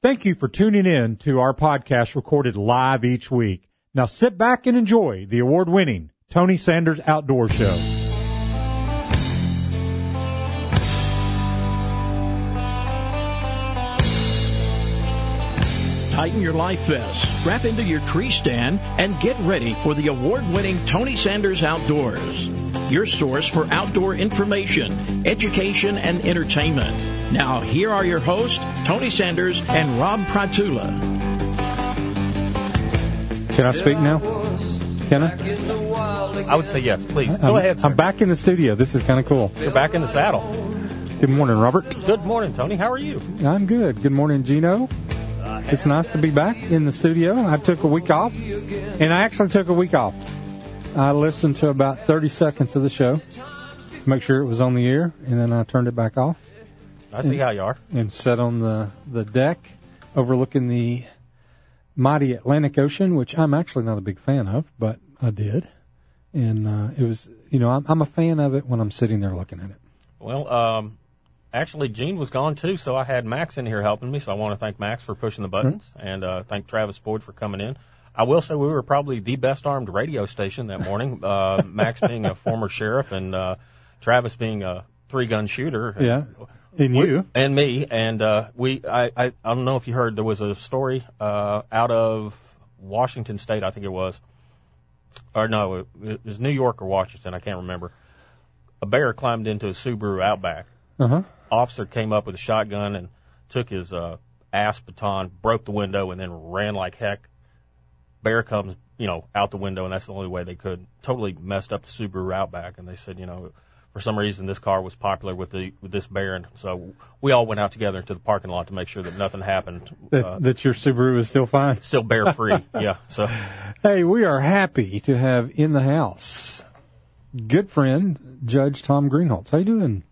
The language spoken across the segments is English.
Thank you for tuning in to our podcast recorded live each week. Now sit back and enjoy the award winning Tony Sanders Outdoor Show. Tighten your life vest, strap into your tree stand, and get ready for the award winning Tony Sanders Outdoors. Your source for outdoor information, education, and entertainment. Now, here are your hosts, Tony Sanders and Rob Pratula. Can I speak now? Can I? I would say yes, please. I'm, Go ahead, sir. I'm back in the studio. This is kind of cool. You're back in the saddle. Good morning, Robert. Good morning, Tony. How are you? I'm good. Good morning, Gino. It's nice to be back in the studio. I took a week off, and I actually took a week off. I listened to about 30 seconds of the show to make sure it was on the air, and then I turned it back off I see how you are. and sat on the, the deck overlooking the mighty Atlantic Ocean, which I'm actually not a big fan of, but I did. And uh, it was, you know, I'm, I'm a fan of it when I'm sitting there looking at it. Well, um, actually, Gene was gone too, so I had Max in here helping me. So I want to thank Max for pushing the buttons and uh, thank Travis Boyd for coming in. I will say we were probably the best armed radio station that morning. Uh, Max being a former sheriff and uh, Travis being a three gun shooter. Yeah. And you? and me, and uh, we. I, I I don't know if you heard there was a story uh, out of Washington State, I think it was, or no, it, was New York or Washington, I can't remember. A bear climbed into a Subaru Outback. Uh huh. Officer came up with a shotgun and took his uh, asp baton, broke the window, and then ran like heck. Bear comes, you know, out the window, and that's the only way they could. Totally messed up the Subaru Outback, and they said, you know, for some reason this car was popular with the with this bear, and so we all went out together into the parking lot to make sure that nothing happened. That, Uh, that your Subaru is still fine. still bear free, yeah. So Hey, we are happy to have in the house good friend Judge Tom Greenholtz. How you doing?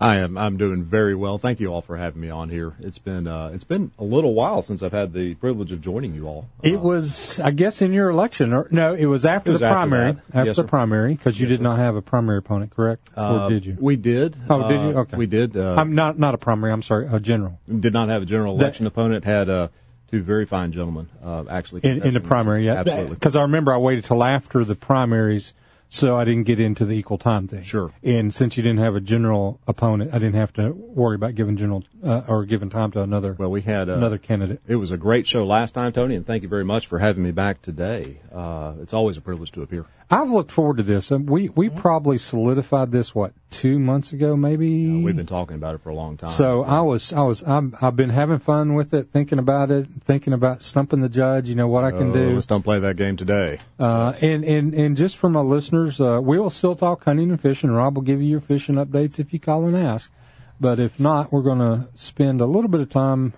I am. I'm doing very well. Thank you all for having me on here. It's been uh, it's been a little while since I've had the privilege of joining you all. It was, I guess, in your election, or no? It was after It was the after primary. that. After Yes, the sir. primary, because you Yes, did sir. not have a primary opponent, correct? Uh, or did you? We did. Oh, did you? Uh, Okay. We did. Uh, I'm not not a primary. I'm sorry, a general did not have a general That- election opponent. Had uh, two very fine gentlemen uh, actually in, in the primary. Yeah, absolutely. Because I remember I waited till after the primaries, so I didn't get into the equal time thing. Sure. And since you didn't have a general opponent, I didn't have to worry about giving general uh, or giving time to another Well, we had uh, another candidate. It was a great show last time, Tony, and thank you very much for having me back today. Uh, it's always a privilege to appear. I've looked forward to this. We we probably solidified this what two months ago, maybe. We've been talking about it for a long time. So I was, I was, I'm, I've been having fun with it, thinking about it, thinking about stumping the judge. You know what I can Oh, do. Let's don't play that game today. Uh, and and and just for my listeners, uh, we will still talk hunting and fishing. Rob will give you your fishing updates if you call and ask. But if not, we're going to spend a little bit of time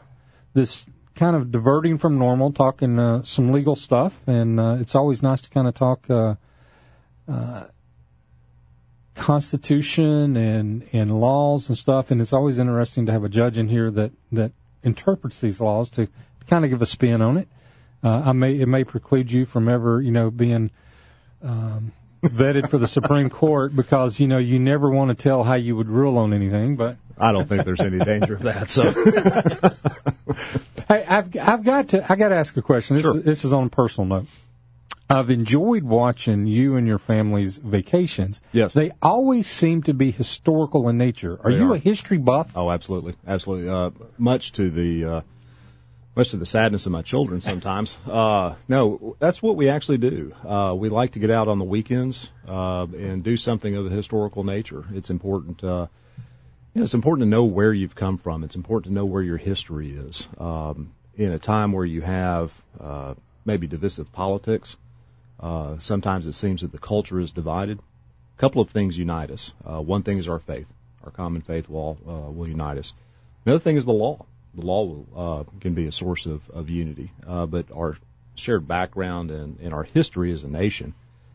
this kind of diverting from normal, talking uh, some legal stuff, and uh, it's always nice to kind of talk. Uh, Constitution and, and laws and stuff, and it's always interesting to have a judge in here that, that interprets these laws to, to kind of give a spin on it. Uh, I may it may preclude you from ever you know being um, vetted for the Supreme Court because you know you never want to tell how you would rule on anything. But I don't think there's any danger of that. So hey, I've I've got to I got to ask a question. This Sure. is, this is on a personal note. I've enjoyed watching you and your family's vacations. Yes. they always seem to be historical in nature. Are They you are. a history buff? Oh, absolutely, absolutely. Uh, much to the uh, much to the sadness of my children sometimes. Uh, no, that's what we actually do. Uh, we like to get out on the weekends uh, and do something of a historical nature. It's important. Uh, you know, it's important to know where you've come from. It's important to know where your history is. Um, in a time where you have uh, maybe divisive politics, uh, sometimes it seems that the culture is divided. A couple of things unite us. Uh, one thing is our faith. Our common faith will uh, will unite us. Another thing is the law. The law will, uh, can be a source of, of unity. Uh, but our shared background and, and our history as a nation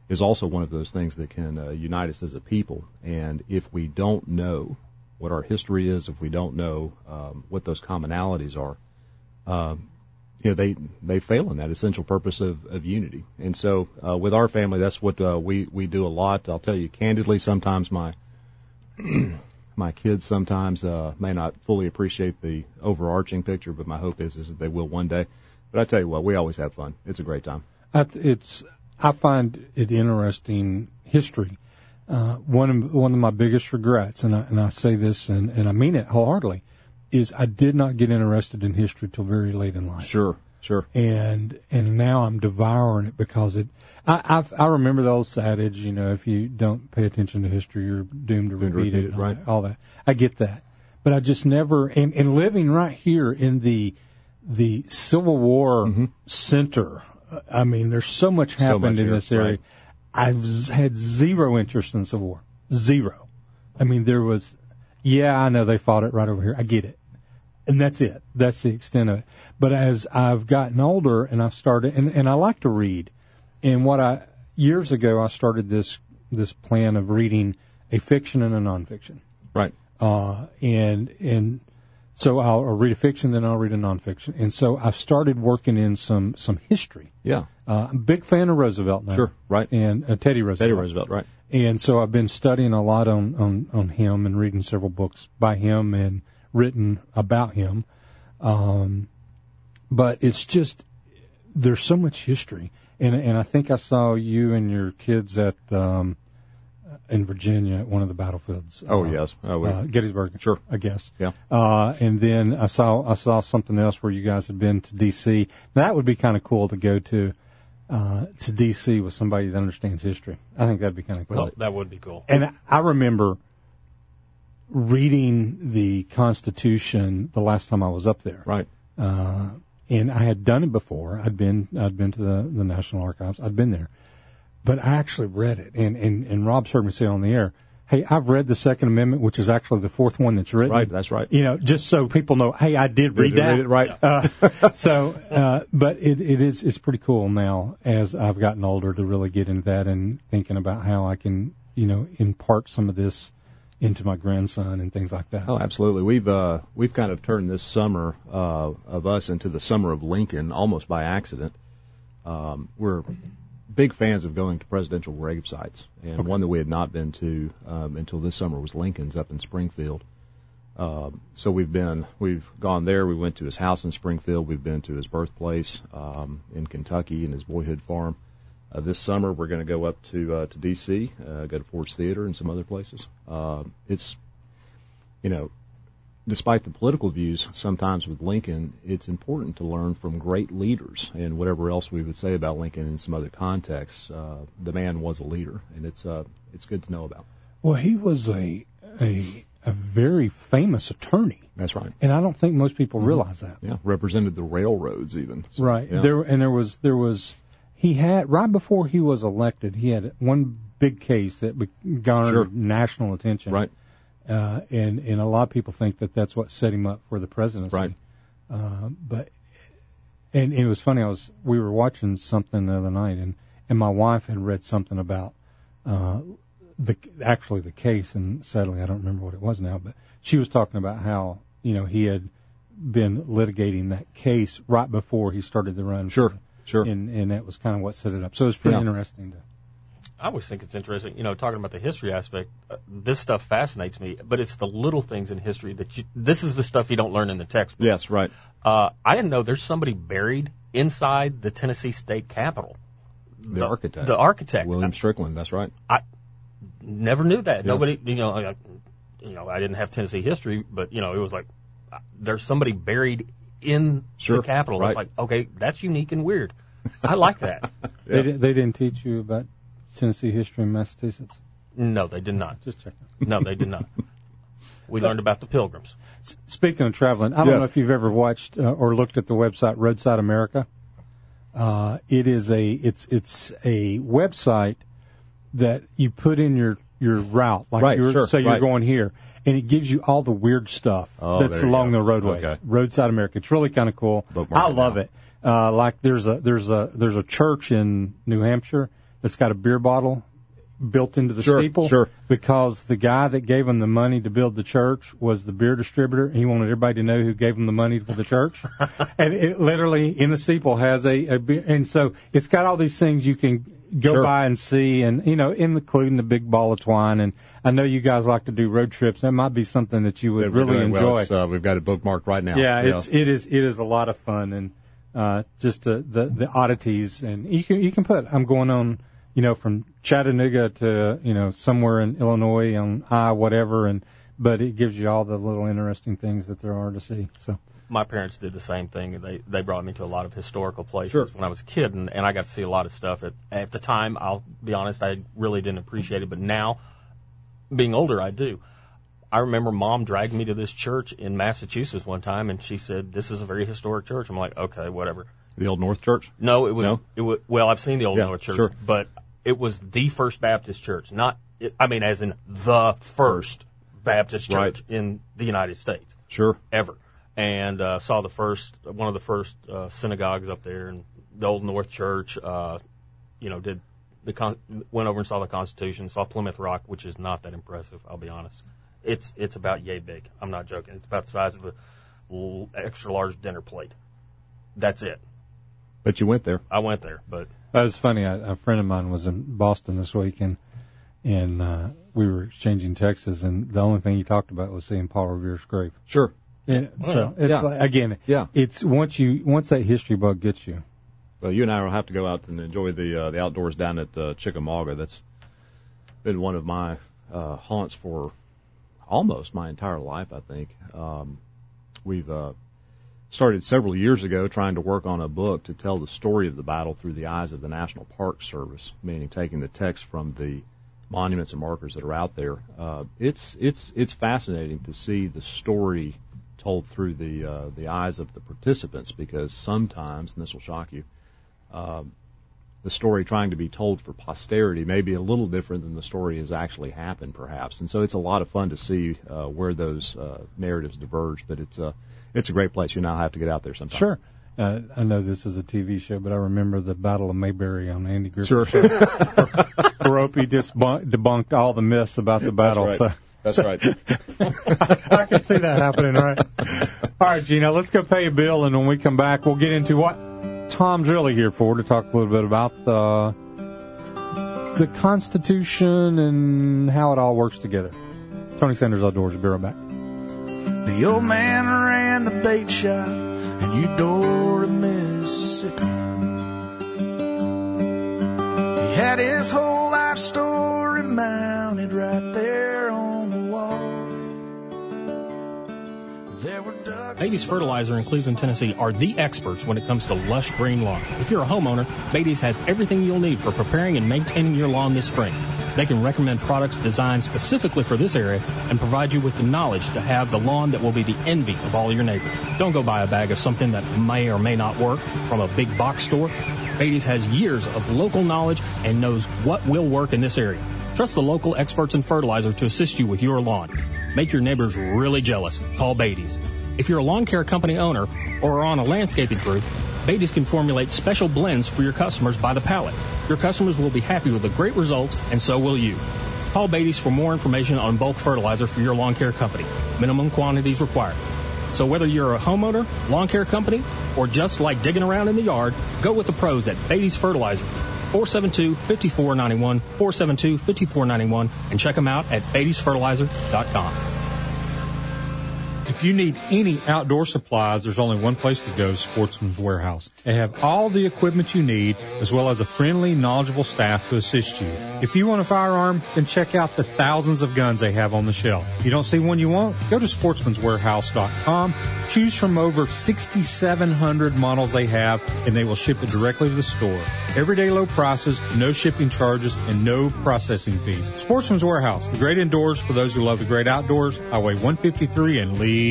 is also one of those things that can uh, unite us as a people. And if we don't know what our history is, if we don't know um, what those commonalities are, um, you know, they they fail in that essential purpose of, of unity. And so, uh, with our family, that's what uh, we we do a lot. I'll tell you candidly, sometimes my my kids sometimes uh, may not fully appreciate the overarching picture, but my hope is is that they will one day. But I tell you what, we always have fun. It's a great time. I th- it's I find it interesting history. Uh, one of one of my biggest regrets, and I, and I say this and, and I mean it wholeheartedly, is I did not get interested in history till very late in life. Sure, sure. and and now I'm devouring it because it. I I've, I remember the old adage, you know, if you don't pay attention to history, you're doomed to Doomed to repeat, repeat it. it, and all right. that- All that. I get that, but I just never. And, and living right here in the the Civil War center, uh, I mean, there's so much happened Mm-hmm. much in here, this area. right. I've had zero interest in Civil War. Zero. I mean, there was. Yeah, I know they fought it right over here. I get it and that's it. That's the extent of it. But as I've gotten older and I've started, and, and I like to read, and what I years ago I started this this plan of reading a fiction and a nonfiction, Right. uh, and and so I'll, I'll read a fiction, then I'll read a nonfiction, and so I've started working in some some history. Yeah. Uh, I'm a big fan of Roosevelt now. Sure, right. And uh, Teddy Roosevelt. Teddy Roosevelt. Right. And so I've been studying a lot on, on, on him and reading several books by him and written about him. Um, but it's just, there's so much history. And, and I think I saw you and your kids at, um, in Virginia at one of the battlefields. Oh uh, yes. Oh, we, uh, Gettysburg. Sure. I guess. Yeah. Uh, and then I saw I saw something else where you guys had been to D.C. That would be kind of cool to go to uh, to D.C. with somebody that understands history. I think that'd be kind of cool. Well, that would be cool. and I- I remember reading the Constitution the last time I was up there, right. uh, and I had done it before. I'd been I'd been to the, the National Archives. I'd been there, but I actually read it, and, and and Rob's heard me say on the air. Hey, I've read the Second Amendment, which is actually the fourth one that's written. Right, that's right. You know, just so people know, hey, I did read Did that. read it right? Uh, so, uh, but it, it is it's pretty cool now as I've gotten older to really get into that and thinking about how I can you know impart some of this into my grandson and things like that. Oh, absolutely. We've uh, we've kind of turned this summer uh, of us into the summer of Lincoln almost by accident. Um, we're big fans of going to presidential grave sites, and one that we had not been to um, until this summer was Lincoln's up in Springfield. Um, so we've been we've gone there. We went to his house in Springfield. We've been to his birthplace um, in Kentucky and his boyhood farm. Uh, this summer, we're going to go up to uh, to D.C., uh, go to Ford's Theater and some other places. Uh, it's you know, despite the political views sometimes with Lincoln, it's important to learn from great leaders and whatever else we would say about Lincoln in some other contexts. Uh, the man was a leader, and it's uh, it's good to know about. Well, he was a a a very famous attorney, That's right. and I don't think most people realize that. Yeah, represented the railroads even. So, Right. yeah. There and there was there was he had right before he was elected, he had one big case that garnered Sure. national attention. Right. Uh, and and a lot of people think that that's what set him up for the presidency. Right. Uh, but and, it was funny. I was we were watching something the other night, and and my wife had read something about uh, the actually the case, and sadly I don't remember what it was now, but she was talking about how you know he had been litigating that case right before he started the run. Sure, sure. And and that was kind of what set it up. So it was pretty Yeah. interesting to. I always think it's interesting, you know, talking about the history aspect. Uh, this stuff fascinates me, but it's the little things in history that you, this is the stuff you don't learn in the textbook. yes, right. Uh, I didn't know there's somebody buried inside the Tennessee State Capitol. The, architect, The architect. William Strickland. That's right. I never knew that. Nobody, you know, I, you know, I didn't have Tennessee history, but you know, it was like uh, there's somebody buried in Sure, the Capitol. right. It's like, okay, that's unique and weird. I like that. They didn't, they didn't teach you about Tennessee history in Massachusetts. No, they did not. Just checking. No, they did not. We learned about the Pilgrims. S- Speaking of traveling, I don't Yes. know if you've ever watched uh, or looked at the website Roadside America. Uh, it is a it's it's a website that you put in your your route, like Right, you're, sure, say you're going here, and it gives you all the weird stuff Oh, that's along go. the roadway. Okay. Roadside America. It's really kind of cool. I love now. it. Uh, like there's a there's a there's a church in New Hampshire that's got a beer bottle built into the Sure, steeple sure. because the guy that gave him the money to build the church was the beer distributor. He wanted everybody to know who gave him the money for the church, and it literally in the steeple has a, a beer, and so it's got all these things you can go Sure. by and see, and you know, including the big ball of twine. And I know you guys like to do road trips. That might be something that you would really well. enjoy. It's, uh, we've got it bookmarked right now. Yeah, it's it is it is a lot of fun and uh, just uh, the the oddities and you can you can put I'm going on you know from Chattanooga to you know somewhere in Illinois on I whatever and but it gives you all the little interesting things that there are to see. So my parents did the same thing. They they brought me to a lot of historical places Sure. when I was a kid, and, and I got to see a lot of stuff. At at the time, I'll be honest, I really didn't appreciate it, but now, being older, I do. I remember mom dragged me to this church in Massachusetts one time, and she said, "This is a very historic church." I'm like, "Okay, whatever." the old North Church. No, it was No? it was well, I've seen the old Yeah, North Church, sure. but it was the first Baptist church, not it, I mean, as in the first Baptist church Right. in the United States Sure. ever, and uh, saw the first one of the first uh, synagogues up there in the Old North Church. Uh, you know, did the con- went over and saw the Constitution, saw Plymouth Rock, which is not that impressive. I'll be honest. It's it's about yay big. I'm not joking. It's about the size of a l- extra large dinner plate. That's it. But you went there. I went there, but that was funny. A, a friend of mine was in Boston this week and and uh, we were exchanging texts and the only thing he talked about was seeing Paul Revere's grave. Sure. Yeah, so it's Yeah. like, again, Yeah. it's once you once that history bug gets you. Well, you and I will have to go out and enjoy the uh, the outdoors down at uh, Chickamauga. That's been one of my uh, haunts for almost my entire life. I think um, we've uh, started several years ago trying to work on a book to tell the story of the battle through the eyes of the National Park Service, meaning taking the text from the monuments and markers that are out there. Uh, it's it's it's fascinating to see the story told through the uh, the eyes of the participants because sometimes, and this will shock you, um, the story trying to be told for posterity may be a little different than the story has actually happened, perhaps. And so it's a lot of fun to see uh, where those uh, narratives diverge. But it's a it's a great place. You now have to get out there sometime. Sure. Uh, I know this is a TV show, but I remember the Battle of Mayberry on Andy Griffith. Sure. Opie debunked all the myths about the battle. right. So That's right. I can see that happening, right? All right, Gina, let's go pay a bill, and when we come back, we'll get into what Tom's really here for to talk a little bit about the the Constitution and how it all works together. Tony Sanders Outdoors. We'll be right back. The old man ran the bait shop in Eudora, Mississippi. He had his whole life story mounted right there on Beatty's Fertilizer in Cleveland, Tennessee are the experts when it comes to lush green lawn. If you're a homeowner, Beatty's has everything you'll need for preparing and maintaining your lawn this spring. They can recommend products designed specifically for this area and provide you with the knowledge to have the lawn that will be the envy of all your neighbors. Don't go buy a bag of something that may or may not work from a big box store. Beatty's has years of local knowledge and knows what will work in this area. Trust the local experts in fertilizer to assist you with your lawn. Make your neighbors really jealous. Call Beatty's. If you're a lawn care company owner or are on a landscaping crew, Beatty's can formulate special blends for your customers by the pallet. Your customers will be happy with the great results, and so will you. Call Beatty's for more information on bulk fertilizer for your lawn care company. Minimum quantities required. So whether you're a homeowner, lawn care company, or just like digging around in the yard, go with the pros at Beatty's Fertilizer. 472-5491, 472-5491, and check them out at beattysfertilizer.com. If you need any outdoor supplies, there's only one place to go, Sportsman's Warehouse. They have all the equipment you need, as well as a friendly, knowledgeable staff to assist you. If you want a firearm, then check out the thousands of guns they have on the shelf. If You don't see one you want? Go to sportsmanswarehouse.com, choose from over 6,700 models they have, and they will ship it directly to the store. Everyday low prices, no shipping charges, and no processing fees. Sportsman's Warehouse, the great indoors for those who love the great outdoors, Highway 153 and Lee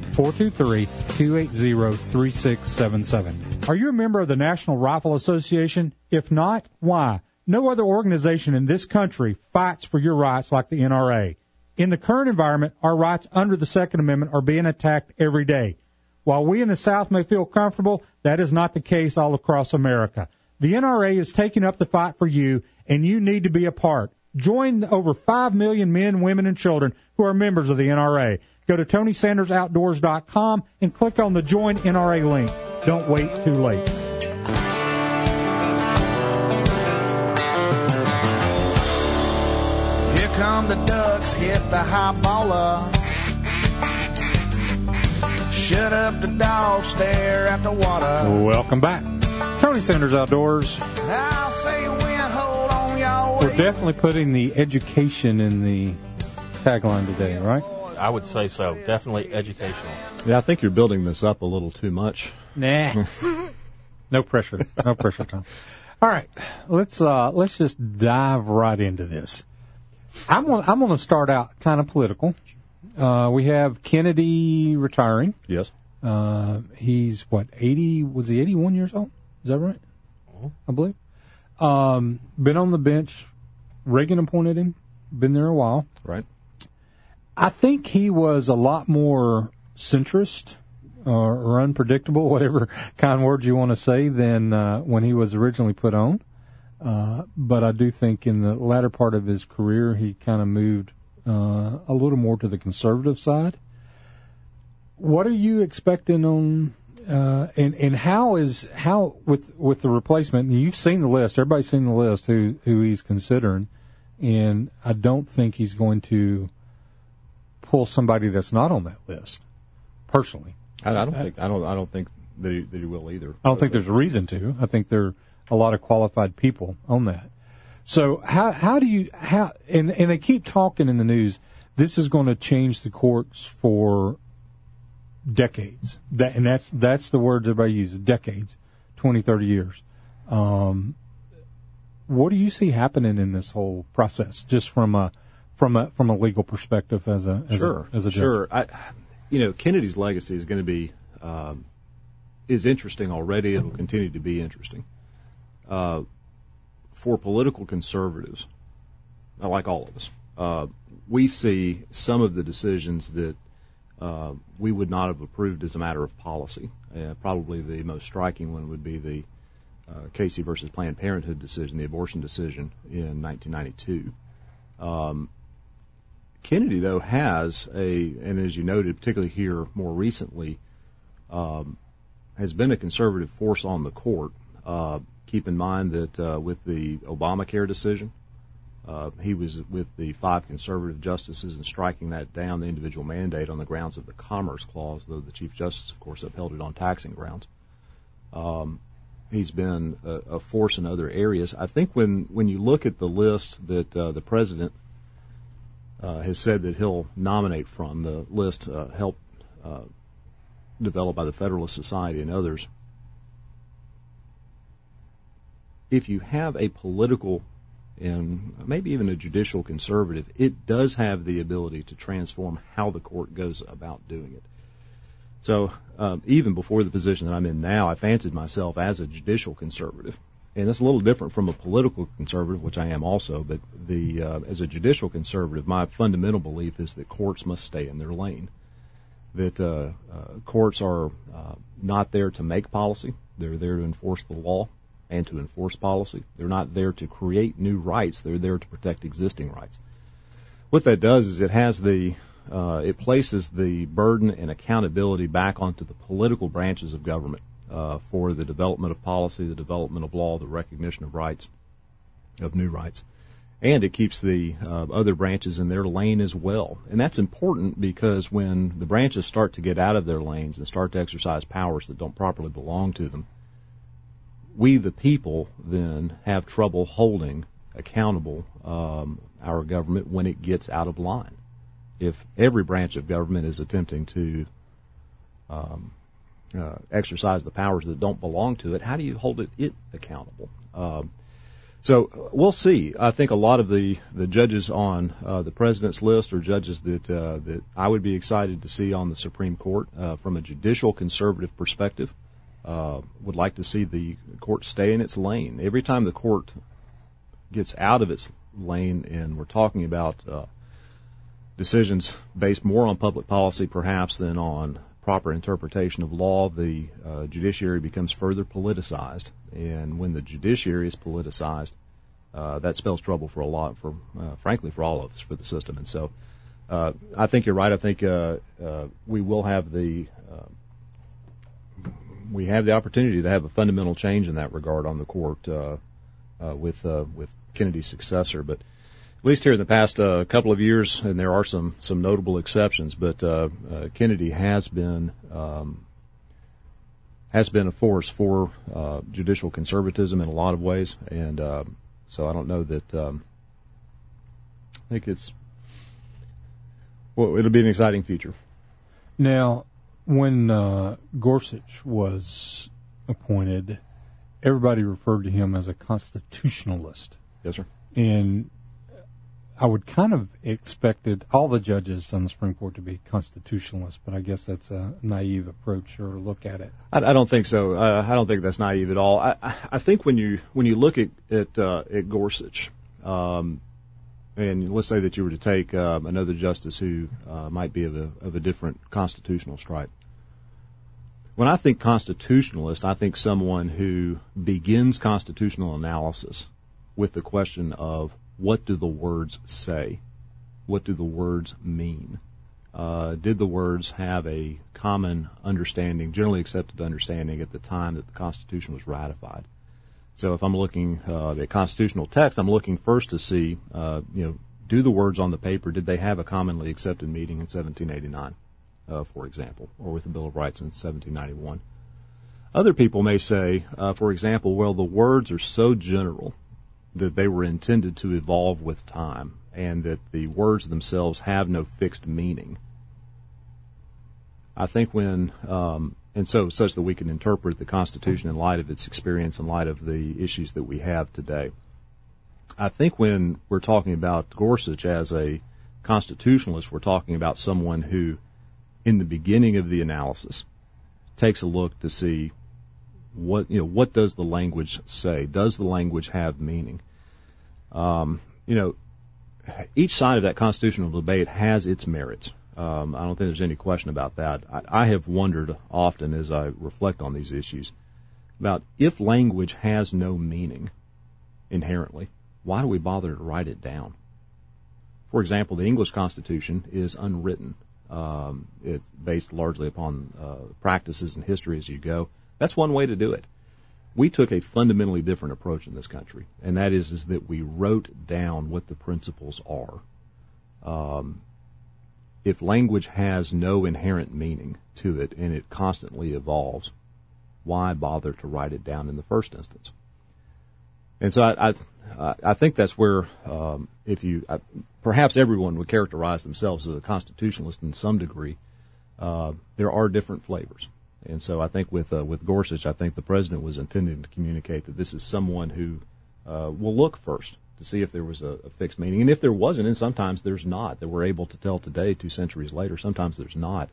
423-280-3677. Are you a member of the National Rifle Association? If not, why? No other organization in this country fights for your rights like the NRA. In the current environment, our rights under the Second Amendment are being attacked every day. While we in the South may feel comfortable, that is not the case all across America. The NRA is taking up the fight for you, and you need to be a part. Join the over 5 million men, women, and children who are members of the NRA. Go to TonySandersOutdoors.com and click on the Join NRA link. Don't wait too late. Here come the ducks, hit the high baller. Shut up the dog, stare at the water. Welcome back. Tony Sanders Outdoors. I'll say when, hold on, y'all. We're definitely putting the education in the tagline today, right? I would say so. Definitely educational. Yeah, I think you're building this up a little too much. Nah. no pressure. No pressure, Tom. All right. Let's uh let's just dive right into this. I'm gonna I'm gonna start out kind of political. Uh we have Kennedy retiring. Yes. Uh he's what, eighty was he eighty one years old? Is that right? I believe. Um been on the bench. Reagan appointed him, been there a while. Right. I think he was a lot more centrist or, or unpredictable, whatever kind of words you want to say, than uh, when he was originally put on. Uh, but I do think in the latter part of his career, he kind of moved uh, a little more to the conservative side. What are you expecting on? Uh, and and how is how with with the replacement? And you've seen the list. Everybody's seen the list who who he's considering, and I don't think he's going to pull somebody that's not on that list. Personally, I, I don't think I don't I don't think that he, that he will either. I don't think there's a reason to. I think there are a lot of qualified people on that. So how how do you how and and they keep talking in the news. This is going to change the courts for decades. That and that's that's the words everybody uses. Decades, 20, 30 years. Um, what do you see happening in this whole process, just from a from a from a legal perspective as a as sure, a, as a judge? sure. I, you know, Kennedy's legacy is going to be um, is interesting already. It will continue to be interesting. Uh, for political conservatives, I like all of us. Uh, we see some of the decisions that uh, we would not have approved as a matter of policy. Uh, probably the most striking one would be the uh, Casey versus Planned Parenthood decision, the abortion decision in 1992. Um, Kennedy, though, has a, and as you noted, particularly here more recently, um, has been a conservative force on the court. Uh, keep in mind that uh, with the Obamacare decision, uh, he was with the five conservative justices in striking that down, the individual mandate on the grounds of the Commerce Clause, though the Chief Justice, of course, upheld it on taxing grounds. Um, he's been a, a, force in other areas. I think when, when you look at the list that uh, the president has said that he'll nominate from, the list uh, helped uh, developed by the Federalist Society and others, if you have a political and maybe even a judicial conservative, it does have the ability to transform how the court goes about doing it. So um, even before the position that I'm in now, I fancied myself as a judicial conservative, and that's a little different from a political conservative, which I am also. But the uh, as a judicial conservative, my fundamental belief is that courts must stay in their lane. That uh, uh, courts are uh, not there to make policy; they're there to enforce the law and to enforce policy. They're not there to create new rights; they're there to protect existing rights. What that does is it has the uh, it places the burden and accountability back onto the political branches of government uh, for the development of policy, the development of law, the recognition of rights, of new rights. And it keeps the uh, other branches in their lane as well. And that's important because when the branches start to get out of their lanes and start to exercise powers that don't properly belong to them, we, the people, then have trouble holding accountable um, our government when it gets out of line if every branch of government is attempting to um, uh, exercise the powers that don't belong to it, how do you hold it, it accountable? Um, So uh, we'll see. I think a lot of the, the judges on uh, the president's list are judges that uh, that I would be excited to see on the Supreme Court uh, from a judicial conservative perspective. Uh, would like to see the court stay in its lane. Every time the court gets out of its lane, and we're talking about decisions based more on public policy, perhaps, than on proper interpretation of law, the uh, judiciary becomes further politicized. And when the judiciary is politicized, uh, that spells trouble for a lot, for uh, frankly, for all of us, for the system. And so, uh, I think you're right. I think uh, uh, we will have the we have the opportunity to have a fundamental change in that regard on the court with with Kennedy's successor, but at least here in the past uh, couple of years, and there are some some notable exceptions, but uh, uh, Kennedy has been um, has been a force for uh, judicial conservatism in a lot of ways, and uh, so I don't know that um, I think it's well, it'll be an exciting future. Now, when uh, Gorsuch was appointed, everybody referred to him as a constitutionalist. Yes, sir. And I would kind of expected all the judges on the Supreme Court to be constitutionalists, but I guess that's a naive approach or look at it. I, I don't think so. Uh, I don't think that's naive at all. I, I think when you when you look at at, uh, at Gorsuch, um, and let's say that you were to take um, another justice who uh, might be of a of a different constitutional stripe. When I think constitutionalist, I think someone who begins constitutional analysis with the question of what do the words say? What do the words mean? Uh, did the words have a common understanding, generally accepted understanding at the time that the Constitution was ratified? So if I'm looking uh, at constitutional text, I'm looking first to see, uh, you know, do the words on the paper, did they have a commonly accepted meaning in 1789, uh, for example, or with the Bill of Rights in 1791? Other people may say, uh, for example, well, the words are so general that they were intended to evolve with time and that the words themselves have no fixed meaning. I think when, um, and so such that we can interpret the Constitution in light of its experience, in light of the issues that we have today. I think when we're talking about Gorsuch as a constitutionalist, we're talking about someone who, in the beginning of the analysis, takes a look to see what you know what does the language say? Does the language have meaning? Um, you know each side of that constitutional debate has its merits. Um, i don't think there's any question about that. I, I have wondered often as i reflect on these issues about if language has no meaning inherently why do we bother to write it down? For example the english constitution is unwritten. Um, it's based largely upon uh, practices and history as you go that's one way to do it. We took a fundamentally different approach in this country, and that is, is that we wrote down what the principles are. Um, if language has no inherent meaning to it and it constantly evolves, why bother to write it down in the first instance? And so I, I, I think that's where, um, if you, I, perhaps everyone would characterize themselves as a constitutionalist in some degree. Uh, there are different flavors. And so I think with uh, with Gorsuch, I think the president was intending to communicate that this is someone who uh, will look first to see if there was a, a, fixed meaning, and if there wasn't, and sometimes there's not, that we're able to tell today, two centuries later. Sometimes there's not.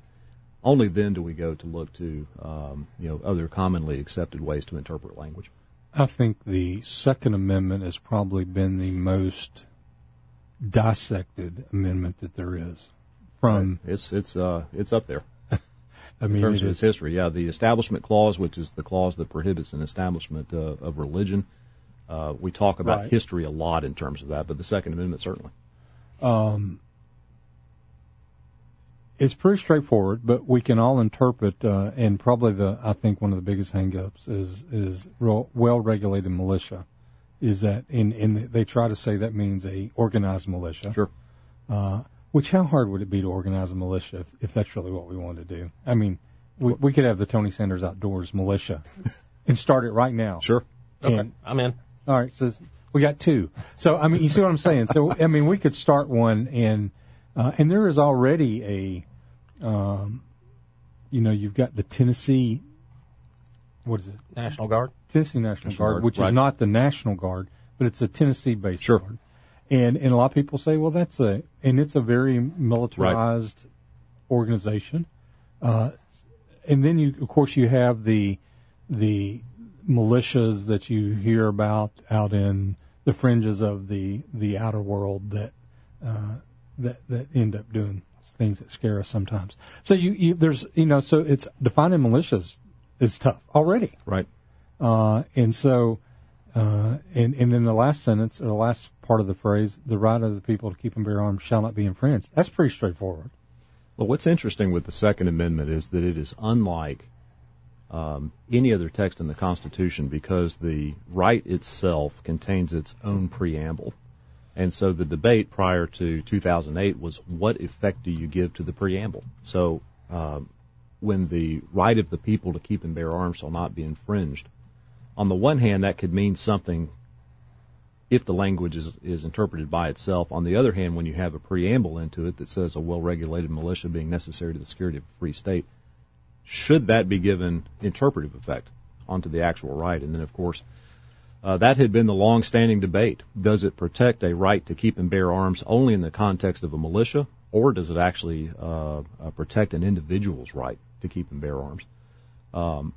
Only then do we go to look to um, you know other commonly accepted ways to interpret language. I think the Second Amendment has probably been the most dissected amendment that there is. From right. it's it's uh, it's up there. I mean, in terms of its history, yeah, the Establishment Clause, which is the clause that prohibits an establishment uh, of religion, uh, we talk about right. history a lot in terms of that, but the Second Amendment certainly. Um, it's pretty straightforward, but we can all interpret, uh, and probably the I think one of the biggest hangups is is well regulated militia. Is that in in they try to say that means a organized militia? Sure. Uh, which how hard would it be to organize a militia if, if that's really what we want to do? I mean, we, we could have the Tony Sanders Outdoors militia and start it right now. Sure. Okay, And- I'm in. all right, so we got two. So I mean, you see what I'm saying? So I mean, we could start one, and uh, and there is already a, um, you know, you've got the Tennessee, what is it? National Guard. Tennessee National, National Guard, Guard, which right. is not the National Guard, but it's a Tennessee-based Sure. board. And and a lot of people say, well, that's a and it's a very militarized organization. Uh, and then you, of course, you have the the militias that you hear about out in the fringes of the the outer world that uh, that that end up doing things that scare us sometimes. So you, you there's you know so it's defining militias is tough already. Right. Uh, and so, uh, and, and then the last sentence, or the last part of the phrase, the right of the people to keep and bear arms shall not be infringed. That's pretty straightforward. Well, what's interesting with the Second Amendment is that it is unlike um, any other text in the Constitution because the right itself contains its own preamble. And so the debate prior to 2008 was what effect do you give to the preamble? So um, when the right of the people to keep and bear arms shall not be infringed, on the one hand, that could mean something if the language is, is interpreted by itself. On the other hand, when you have a preamble into it that says a well regulated militia being necessary to the security of a free state, should that be given interpretive effect onto the actual right? And then, of course, uh, that had been the long standing debate. Does it protect a right to keep and bear arms only in the context of a militia, or does it actually uh, uh, protect an individual's right to keep and bear arms? Um,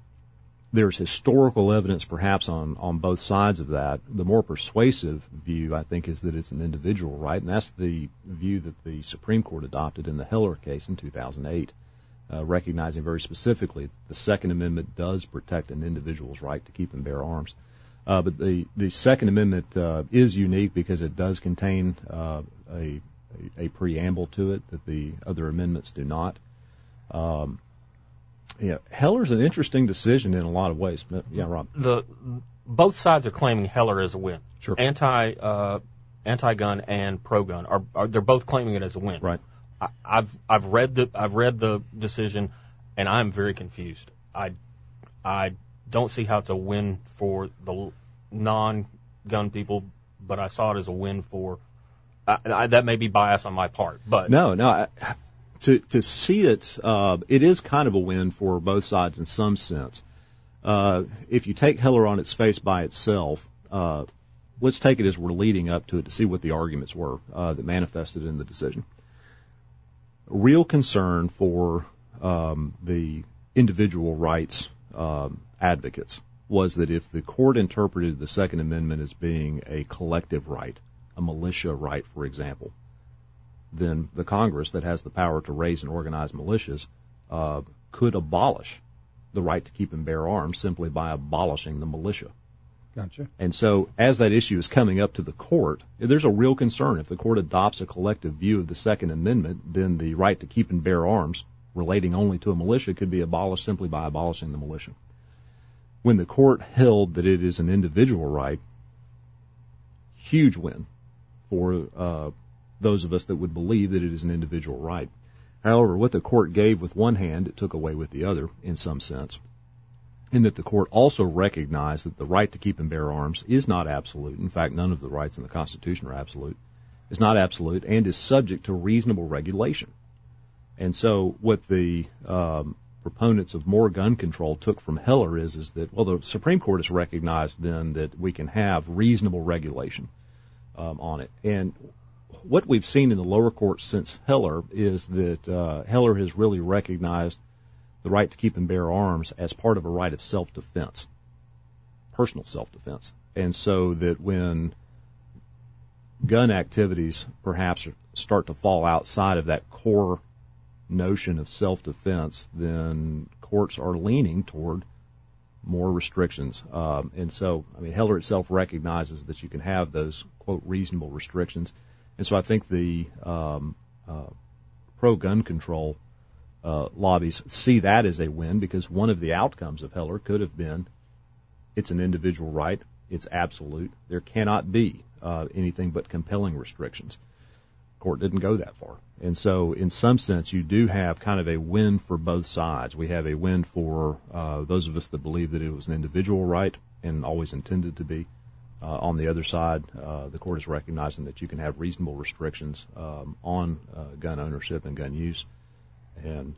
there's historical evidence perhaps on, on both sides of that. The more persuasive view, I think, is that it's an individual right, and that's the view that the Supreme Court adopted in the Heller case in 2008, uh, recognizing very specifically the Second Amendment does protect an individual's right to keep and bear arms. Uh, but the, the Second Amendment uh, is unique because it does contain uh, a, a, a preamble to it that the other amendments do not. Um, yeah, Heller's an interesting decision in a lot of ways. But, Yeah, Rob. the both sides are claiming Heller as a win. Sure. Anti uh, anti gun and pro gun are, are they're both claiming it as a win. Right. I, I've I've read the I've read the decision, and I'm very confused. I I don't see how it's a win for the non gun people, but I saw it as a win for. I, I, that may be bias on my part, but No, no. I, to to see it, uh, it is kind of a win for both sides in some sense. Uh, if you take Heller on its face by itself, uh, let's take it as we're leading up to it to see what the arguments were uh, that manifested in the decision. Real concern for um, the individual rights um, advocates was that if the court interpreted the Second Amendment as being a collective right, a militia right, for example, then the Congress that has the power to raise and organize militias uh, could abolish the right to keep and bear arms simply by abolishing the militia. Gotcha. And so, as that issue is coming up to the court, there's a real concern. If the court adopts a collective view of the Second Amendment, then the right to keep and bear arms relating only to a militia could be abolished simply by abolishing the militia. When the court held that it is an individual right, huge win for uh, those of us that would believe that it is an individual right. However, what the court gave with one hand, it took away with the other in some sense. In that the court also recognized that the right to keep and bear arms is not absolute. In fact, none of the rights in the Constitution are absolute. Is not absolute and is subject to reasonable regulation. And so, what the um, proponents of more gun control took from Heller is is that well, the Supreme Court has recognized then that we can have reasonable regulation um, on it. And what we've seen in the lower courts since Heller is that uh, Heller has really recognized the right to keep and bear arms as part of a right of self-defense, personal self-defense, and so that when gun activities perhaps start to fall outside of that core notion of self-defense, then courts are leaning toward more restrictions. Um, and so, I mean, Heller itself recognizes that you can have those quote reasonable restrictions, and so I think the um, uh, pro-gun control uh, lobbies see that as a win because one of the outcomes of Heller could have been it's an individual right, it's absolute, there cannot be uh, anything but compelling restrictions. Court didn't go that far. And so, in some sense, you do have kind of a win for both sides. We have a win for uh, those of us that believe that it was an individual right and always intended to be. Uh, on the other side, uh, the court is recognizing that you can have reasonable restrictions um, on uh, gun ownership and gun use, and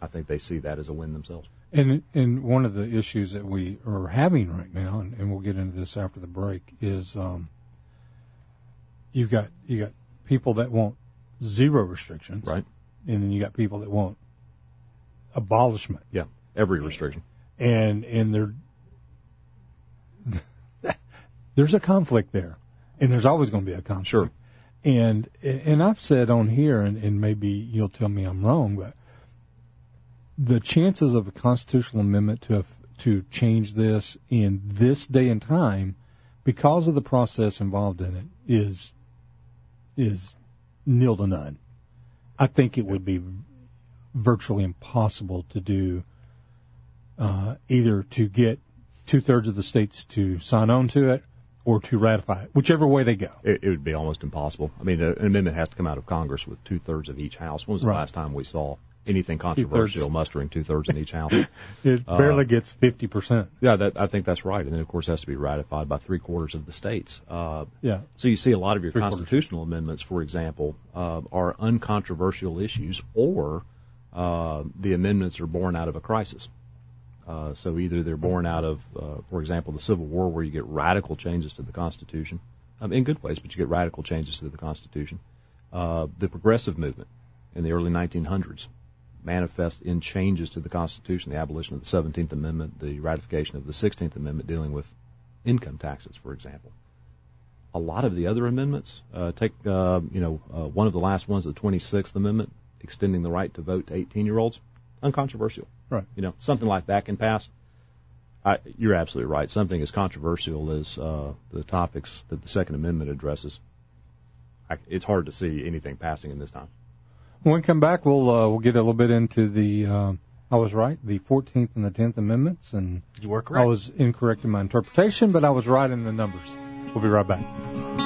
I think they see that as a win themselves. And and one of the issues that we are having right now, and, and we'll get into this after the break, is um, you've got you got people that want zero restrictions, Right. and then you got people that want abolishment, Yeah. Every restriction. and and there there's a conflict there, and there's always going to be a conflict. Sure. And and I've said on here, and, and maybe you'll tell me I'm wrong, but the chances of a constitutional amendment to to change this in this day and time, because of the process involved in it, is is nil to none. I think it would be virtually impossible to do uh, either to get two thirds of the states to sign on to it or to ratify it, whichever way they go. It, it would be almost impossible. I mean, an amendment has to come out of Congress with two thirds of each house. When was the Right. last time we saw anything controversial mustering two thirds in each house? It barely gets fifty percent. yeah, that, I think that's right. And then, of course, it has to be ratified by three quarters of the states. Uh, Yeah. So you see a lot of your Three-quarters. constitutional amendments, for example, uh, are uncontroversial issues, or uh, the amendments are born out of a crisis. Uh, so either they're born out of, uh, for example, the Civil War, where you get radical changes to the Constitution, um, in good ways, but you get radical changes to the Constitution. Uh, the progressive movement in the early 1900s manifest in changes to the Constitution, the abolition of the 17th Amendment, the ratification of the 16th Amendment dealing with income taxes, for example. A lot of the other amendments, uh, take, uh, you know, uh, one of the last ones, the 26th Amendment, extending the right to vote to 18 year olds, uncontroversial. Right. You know, something like that can pass. I, you're absolutely right. Something as controversial as uh, the topics that the Second Amendment addresses, I, it's hard to see anything passing in this time. When we come back, we'll uh, we'll get a little bit into the. Um, I was right. The Fourteenth and the Tenth Amendments, and You were correct. I was incorrect in my interpretation, but I was right in the numbers. We'll be right back.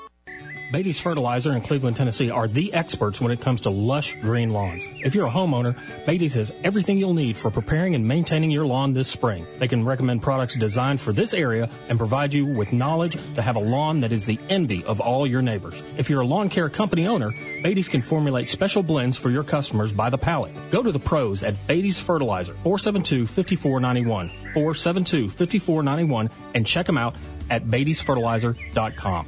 Beatty's Fertilizer in Cleveland, Tennessee are the experts when it comes to lush green lawns. If you're a homeowner, Beatty's has everything you'll need for preparing and maintaining your lawn this spring. They can recommend products designed for this area and provide you with knowledge to have a lawn that is the envy of all your neighbors. If you're a lawn care company owner, Beatty's can formulate special blends for your customers by the pallet. Go to the pros at Beatty's Fertilizer, 472-5491, 472-5491, and check them out at Beatty'sFertilizer.com.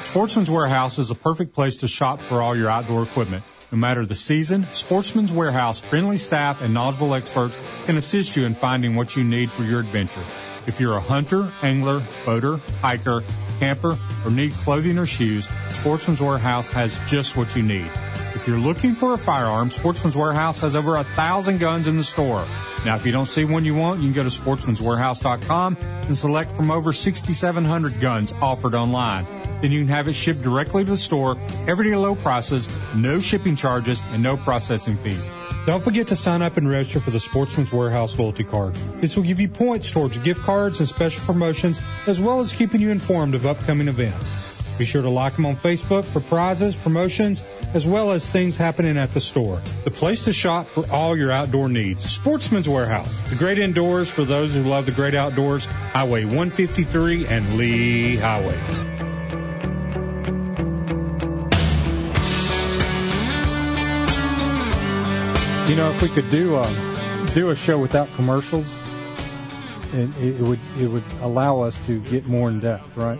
Sportsman's Warehouse is a perfect place to shop for all your outdoor equipment. No matter the season, Sportsman's Warehouse friendly staff and knowledgeable experts can assist you in finding what you need for your adventure. If you're a hunter, angler, boater, hiker, camper, or need clothing or shoes, Sportsman's Warehouse has just what you need. If you're looking for a firearm, Sportsman's Warehouse has over a thousand guns in the store. Now, if you don't see one you want, you can go to sportsmanswarehouse.com and select from over 6,700 guns offered online. Then you can have it shipped directly to the store, everyday low prices, no shipping charges, and no processing fees. Don't forget to sign up and register for the Sportsman's Warehouse loyalty card. This will give you points towards gift cards and special promotions, as well as keeping you informed of upcoming events. Be sure to like them on Facebook for prizes, promotions, as well as things happening at the store. The place to shop for all your outdoor needs. Sportsman's Warehouse. The great indoors for those who love the great outdoors. Highway 153 and Lee Highway. You know, if we could do a do a show without commercials, and it, it would it would allow us to get more in depth, right?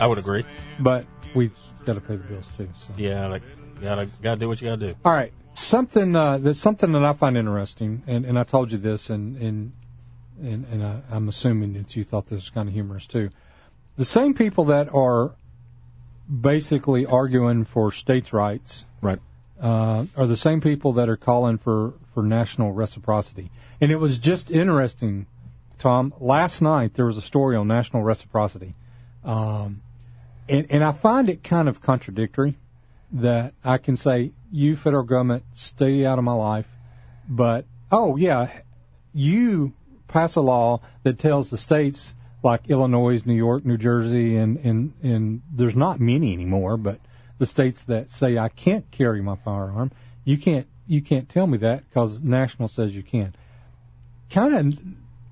I would agree. But we've got to pay the bills too. So. Yeah, like, gotta gotta do what you gotta do. All right, something uh, that's something that I find interesting, and, and I told you this, and and and, and I, I'm assuming that you thought this was kind of humorous too. The same people that are basically arguing for states' rights Right. Uh, are the same people that are calling for, for national reciprocity. And it was just interesting, Tom. Last night there was a story on national reciprocity, um, and, and I find it kind of contradictory that I can say, you federal government, stay out of my life, but, oh yeah, you pass a law that tells the states like Illinois, New York, New Jersey, and, and, and there's not many anymore, but the states that say I can't carry my firearm, you can't, you can't tell me that because national says you can. Kind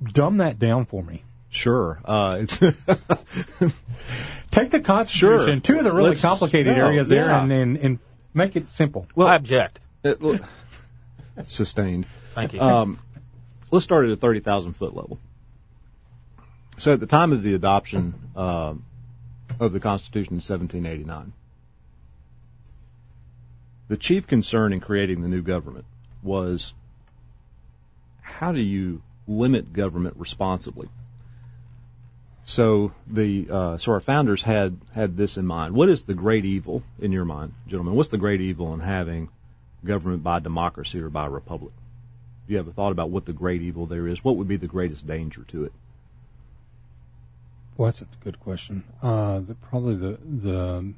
of dumb that down for me. Sure. Uh, it's Take the Constitution, Sure. two of the really Let's- complicated no, areas there, yeah. and, and, and make it simple. I object. it- look, sustained. Thank you. Um, let's start at a 30,000 foot level. So at the time of the adoption um of the Constitution in 1789, the chief concern in creating the new government was how do you limit government responsibly? So the uh, so our founders had had this in mind. What is the great evil in your mind, gentlemen? What's the great evil in having government by democracy or by republic? Do you have a thought about what the great evil there is? What would be the greatest danger to it? Well, that's a good question. Uh, the, probably the the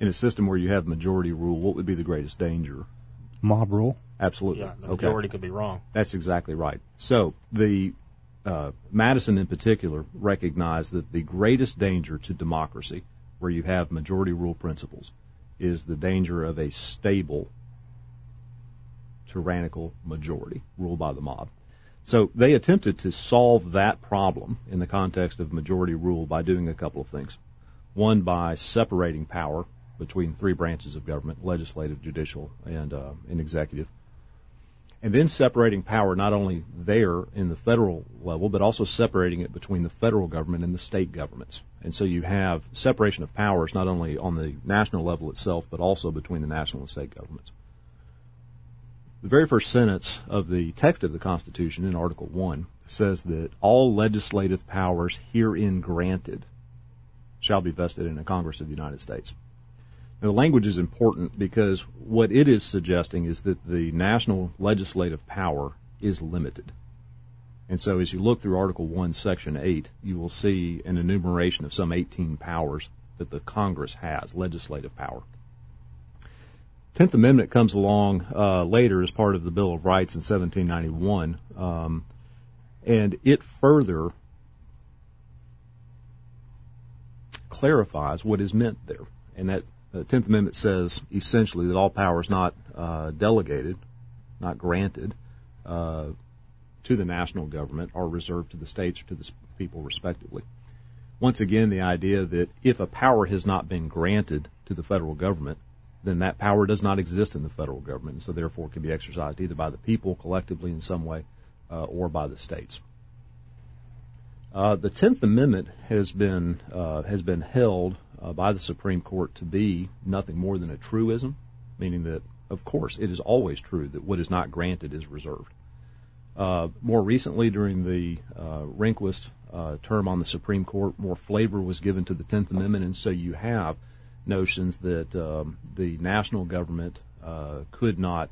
In a system where you have majority rule, what would be the greatest danger? mob rule. Absolutely. yeah, the Okay. majority could be wrong. That's exactly right. So the uh, Madison in particular recognized that the greatest danger to democracy, where you have majority rule principles, is the danger of a stable tyrannical majority ruled by the mob. So they attempted to solve that problem in the context of majority rule by doing a couple of things. One, by separating power between three branches of government legislative, judicial, and, uh, and executive and then separating power not only there in the federal level, but also separating it between the federal government and the state governments. And so you have separation of powers not only on the national level itself, but also between the national and state governments. The very first sentence of the text of the Constitution in Article 1 says that all legislative powers herein granted shall be vested in the Congress of the United States. The language is important because what it is suggesting is that the national legislative power is limited. And so as you look through Article 1, Section 8, you will see an enumeration of some 18 powers that the Congress has, legislative power. Tenth Amendment comes along uh, later as part of the Bill of Rights in 1791, um, and it further clarifies what is meant there. And that the Tenth Amendment says essentially that all power is not uh, delegated, not granted uh, to the national government, are reserved to the states or to the people respectively. Once again, the idea that if a power has not been granted to the federal government, then that power does not exist in the federal government, and so therefore can be exercised either by the people collectively in some way uh, or by the states. Uh, the Tenth Amendment has been uh, has been held uh, by the Supreme Court to be nothing more than a truism, meaning that, of course, it is always true that what is not granted is reserved. Uh, more recently, during the uh, Rehnquist uh, term on the Supreme Court, more flavor was given to the Tenth Amendment, and so you have notions that um, the national government uh, could not,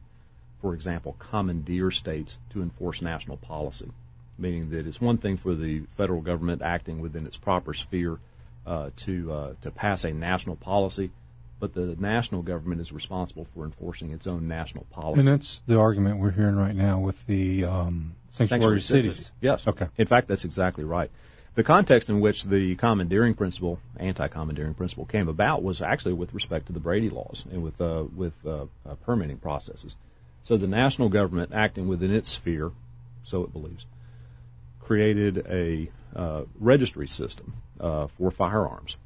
for example, commandeer states to enforce national policy meaning that it's one thing for the federal government acting within its proper sphere uh, to uh, to pass a national policy, but the national government is responsible for enforcing its own national policy. And that's the argument we're hearing right now with the um, sanctuary, cities. Yes. Okay. In fact, that's exactly right. The context in which the commandeering principle, anti-commandeering principle, came about was actually with respect to the Brady laws and with uh, with uh, uh, permitting processes. So the national government, acting within its sphere, so it believes, created a uh, registry system uh, for firearms.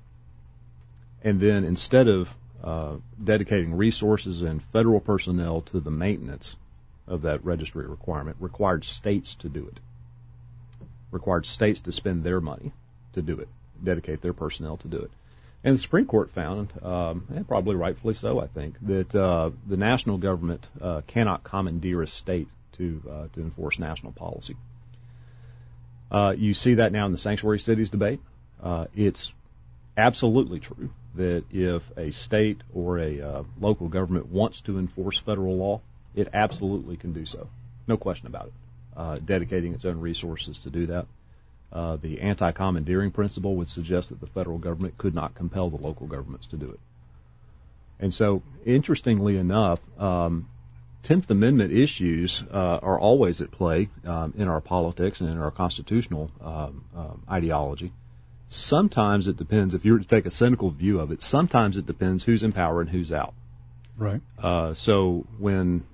And then instead of uh, dedicating resources and federal personnel to the maintenance of that registry requirement, required states to do it. Required states to spend their money to do it, dedicate their personnel to do it. And the Supreme Court found, um, and probably rightfully so, I think, that uh, the national government uh, cannot commandeer a state to uh, to enforce national policy. Uh, you see that now in the sanctuary cities debate. Uh, it's absolutely true that if a state or a uh, local government wants to enforce federal law, it absolutely can do so. No question about it. Uh, dedicating its own resources to do that. Uh, the anti-commandeering principle would suggest that the federal government could not compel the local governments to do it. And so, interestingly enough, um, Tenth Amendment issues uh, are always at play um, in our politics and in our constitutional um, um, ideology. Sometimes it depends. If you were to take a cynical view of it, sometimes it depends who's in power and who's out. Right. Uh, so when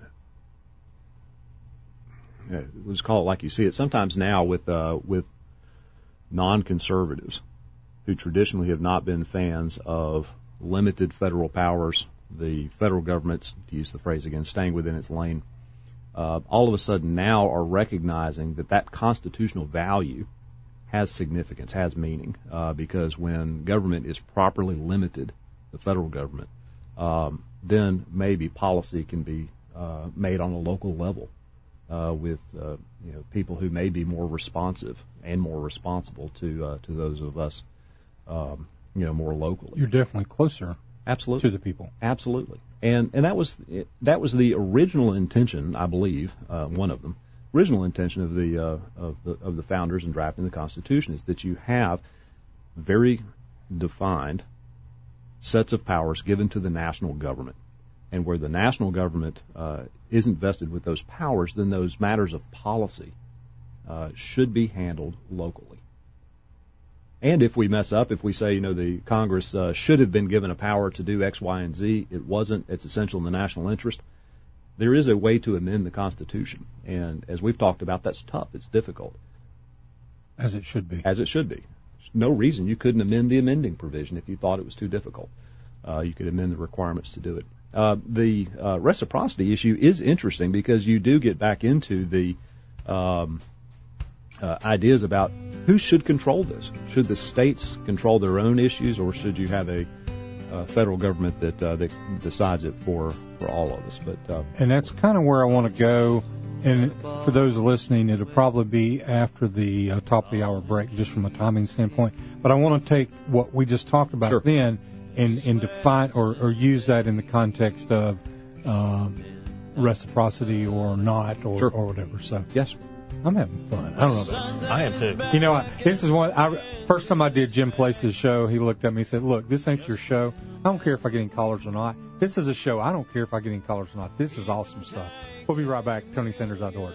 uh, let's call it like you see it. Sometimes now with uh, with non-conservatives who traditionally have not been fans of limited federal powers, the federal government's, to use the phrase again, staying within its lane, uh, all of a sudden now are recognizing that that constitutional value has significance, has meaning, uh, because when government is properly limited, the federal government, um, then maybe policy can be uh, made on a local level uh, with uh, you know people who may be more responsive and more responsible to uh, to those of us um, you know more locally. You're definitely closer absolutely to the people. Absolutely, and and that was that was the original intention, I believe, uh, one of them. Original intention of the uh, of the of the founders in drafting the Constitution is that you have very defined sets of powers given to the national government and where the national government uh, isn't vested with those powers, then those matters of policy uh, should be handled locally. And if we mess up, if we say, you know, the Congress uh, should have been given a power to do X, Y, and Z, it wasn't, it's essential in the national interest, there is a way to amend the Constitution. And as we've talked about, that's tough, it's difficult. As it should be. As it should be. There's no reason you couldn't amend the amending provision if you thought it was too difficult. Uh, you could amend the requirements to do it. Uh, the uh, reciprocity issue is interesting because you do get back into the um, uh, ideas about who should control this. Should the states control their own issues, or should you have a, a federal government that uh, that decides it for for all of us? But uh, and that's kind of where I want to go. And for those listening, it'll probably be after the uh, top of the hour break, just from a timing standpoint. But I want to take what we just talked about Sure. then and, and define or, or use that in the context of um, reciprocity or not or, Sure. or whatever. So yes, I'm having fun. I don't know about you. I am too. You know, what? this is one. I first time I did Jim Place's show. He looked at me and said, "Look, this ain't your show. I don't care if I get any callers or not. This is a show. I don't care if I get any callers or not. This is awesome stuff." We'll be right back. Tony Sanders Outdoors.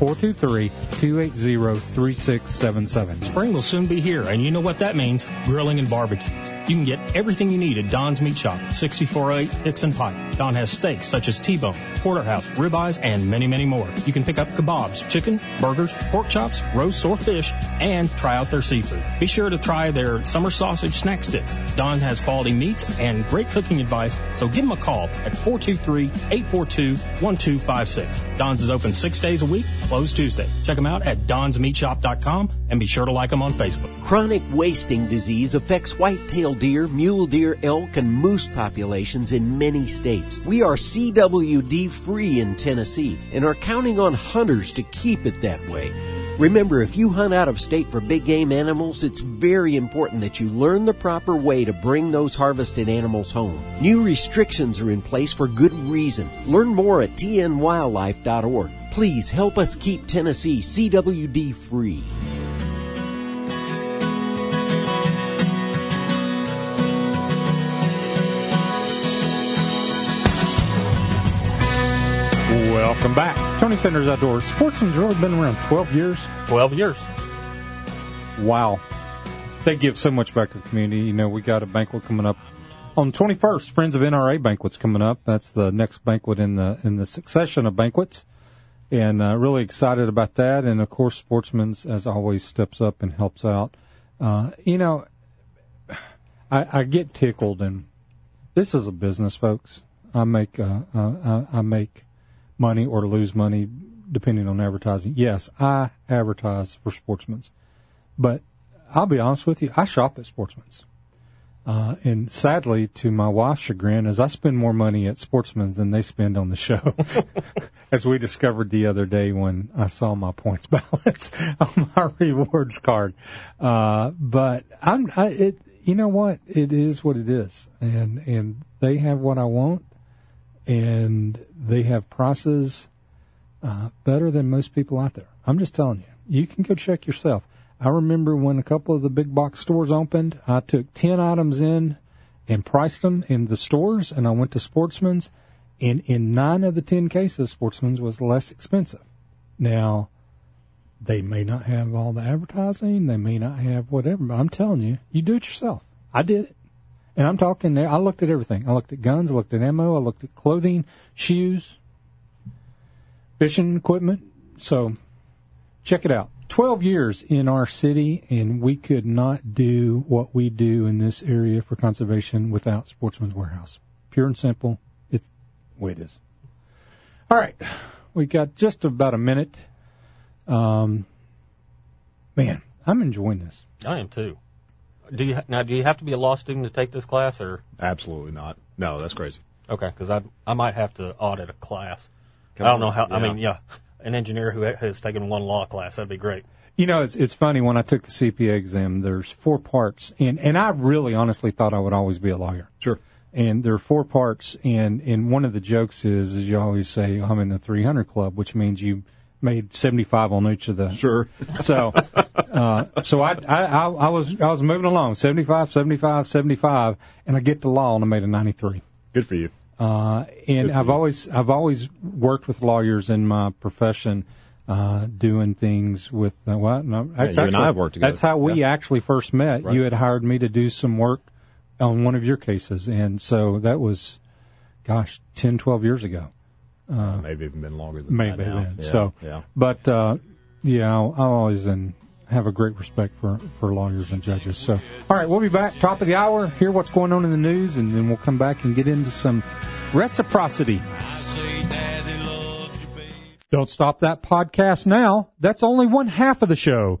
423-280-3677. Spring will soon be here, and you know what that means grilling and barbecues. You can get everything you need at Don's Meat Shop, 6408 Dixon Pike. Don has steaks such as T-bone, porterhouse, ribeyes, and many, many more. You can pick up kebabs, chicken, burgers, pork chops, roast or fish, and try out their seafood. Be sure to try their summer sausage snack sticks. Don has quality meats and great cooking advice, so give him a call at 423-842-1256. Don's is open six days a week, closed Tuesdays. Check them out at donsmeatshop.com and be sure to like them on Facebook. Chronic wasting disease affects white-tailed deer, mule deer, elk, and moose populations in many states. We are CWD free in Tennessee and are counting on hunters to keep it that way. Remember, if you hunt out of state for big game animals, it's very important that you learn the proper way to bring those harvested animals home. New restrictions are in place for good reason. Learn more at tnwildlife.org. Please help us keep Tennessee CWD free. Welcome back. Tony Sanders Outdoors. Sportsman's really been around 12 years. 12 years. Wow. They give so much back to the community. You know, we got a banquet coming up on 21st. Friends of NRA banquets coming up. That's the next banquet in the in the succession of banquets, and uh, really excited about that. And of course, Sportsman's as always steps up and helps out. Uh, you know, I, I get tickled, and this is a business, folks. I make uh, uh, I I make money or to lose money depending on advertising. Yes, I advertise for Sportsman's, but I'll be honest with you, I shop at Sportsman's. Uh, and sadly, to my wife's chagrin, is I spend more money at Sportsman's than they spend on the show, as we discovered the other day when I saw my points balance on my rewards card. Uh, but I'm, I, it, you know what? It is what it is, and and they have what I want, and they have prices uh, better than most people out there. I'm just telling you. You can go check yourself. I remember when a couple of the big box stores opened, I took 10 items in and priced them in the stores, and I went to Sportsman's, and in nine of the 10 cases, Sportsman's was less expensive. Now, they may not have all the advertising, they may not have whatever, but I'm telling you, you do it yourself. I did it. And I'm talking I looked at everything. I looked at guns, I looked at ammo, I looked at clothing, shoes, fishing equipment. So check it out. 12 years in our city, and we could not do what we do in this area for conservation without Sportsman's Warehouse. Pure and simple. It's the way it is. All right. We got just about a minute. Um, man, I'm enjoying this. I am too. Do you now? Do you have to be a law student to take this class, or Absolutely not. No, that's crazy. okay? Because I I might have to audit a class. Come I don't know on, how. I mean, yeah, an engineer who has taken one law class that'd be great. You know, it's it's funny when I took the CPA exam. There's four parts, and and I really honestly thought I would always be a lawyer. Sure. And there are four parts, and and one of the jokes is is you always say oh, I'm in the 300 club, which means you made 75 on each of the. Sure. So, uh, so I, I I I was I was moving along 75, 75, 75, and I get to law and I made a 93. Good for you. Uh, and I've you. always I've always worked with lawyers in my profession, uh, doing things with uh, what? No, that's you and I have worked together. That's how we Yeah. actually first met. Right. You had hired me to do some work on one of your cases, and so that was, gosh, 10, 12 years ago. Maybe even been longer than Maybe that. Yeah, so, yeah. but uh, yeah, I'll, I'll always and have a great respect for for lawyers and judges. So, all right, we'll be back top of the hour. Hear what's going on in the news, and then we'll come back and get into some reciprocity. Don't stop that podcast now. That's only one half of the show.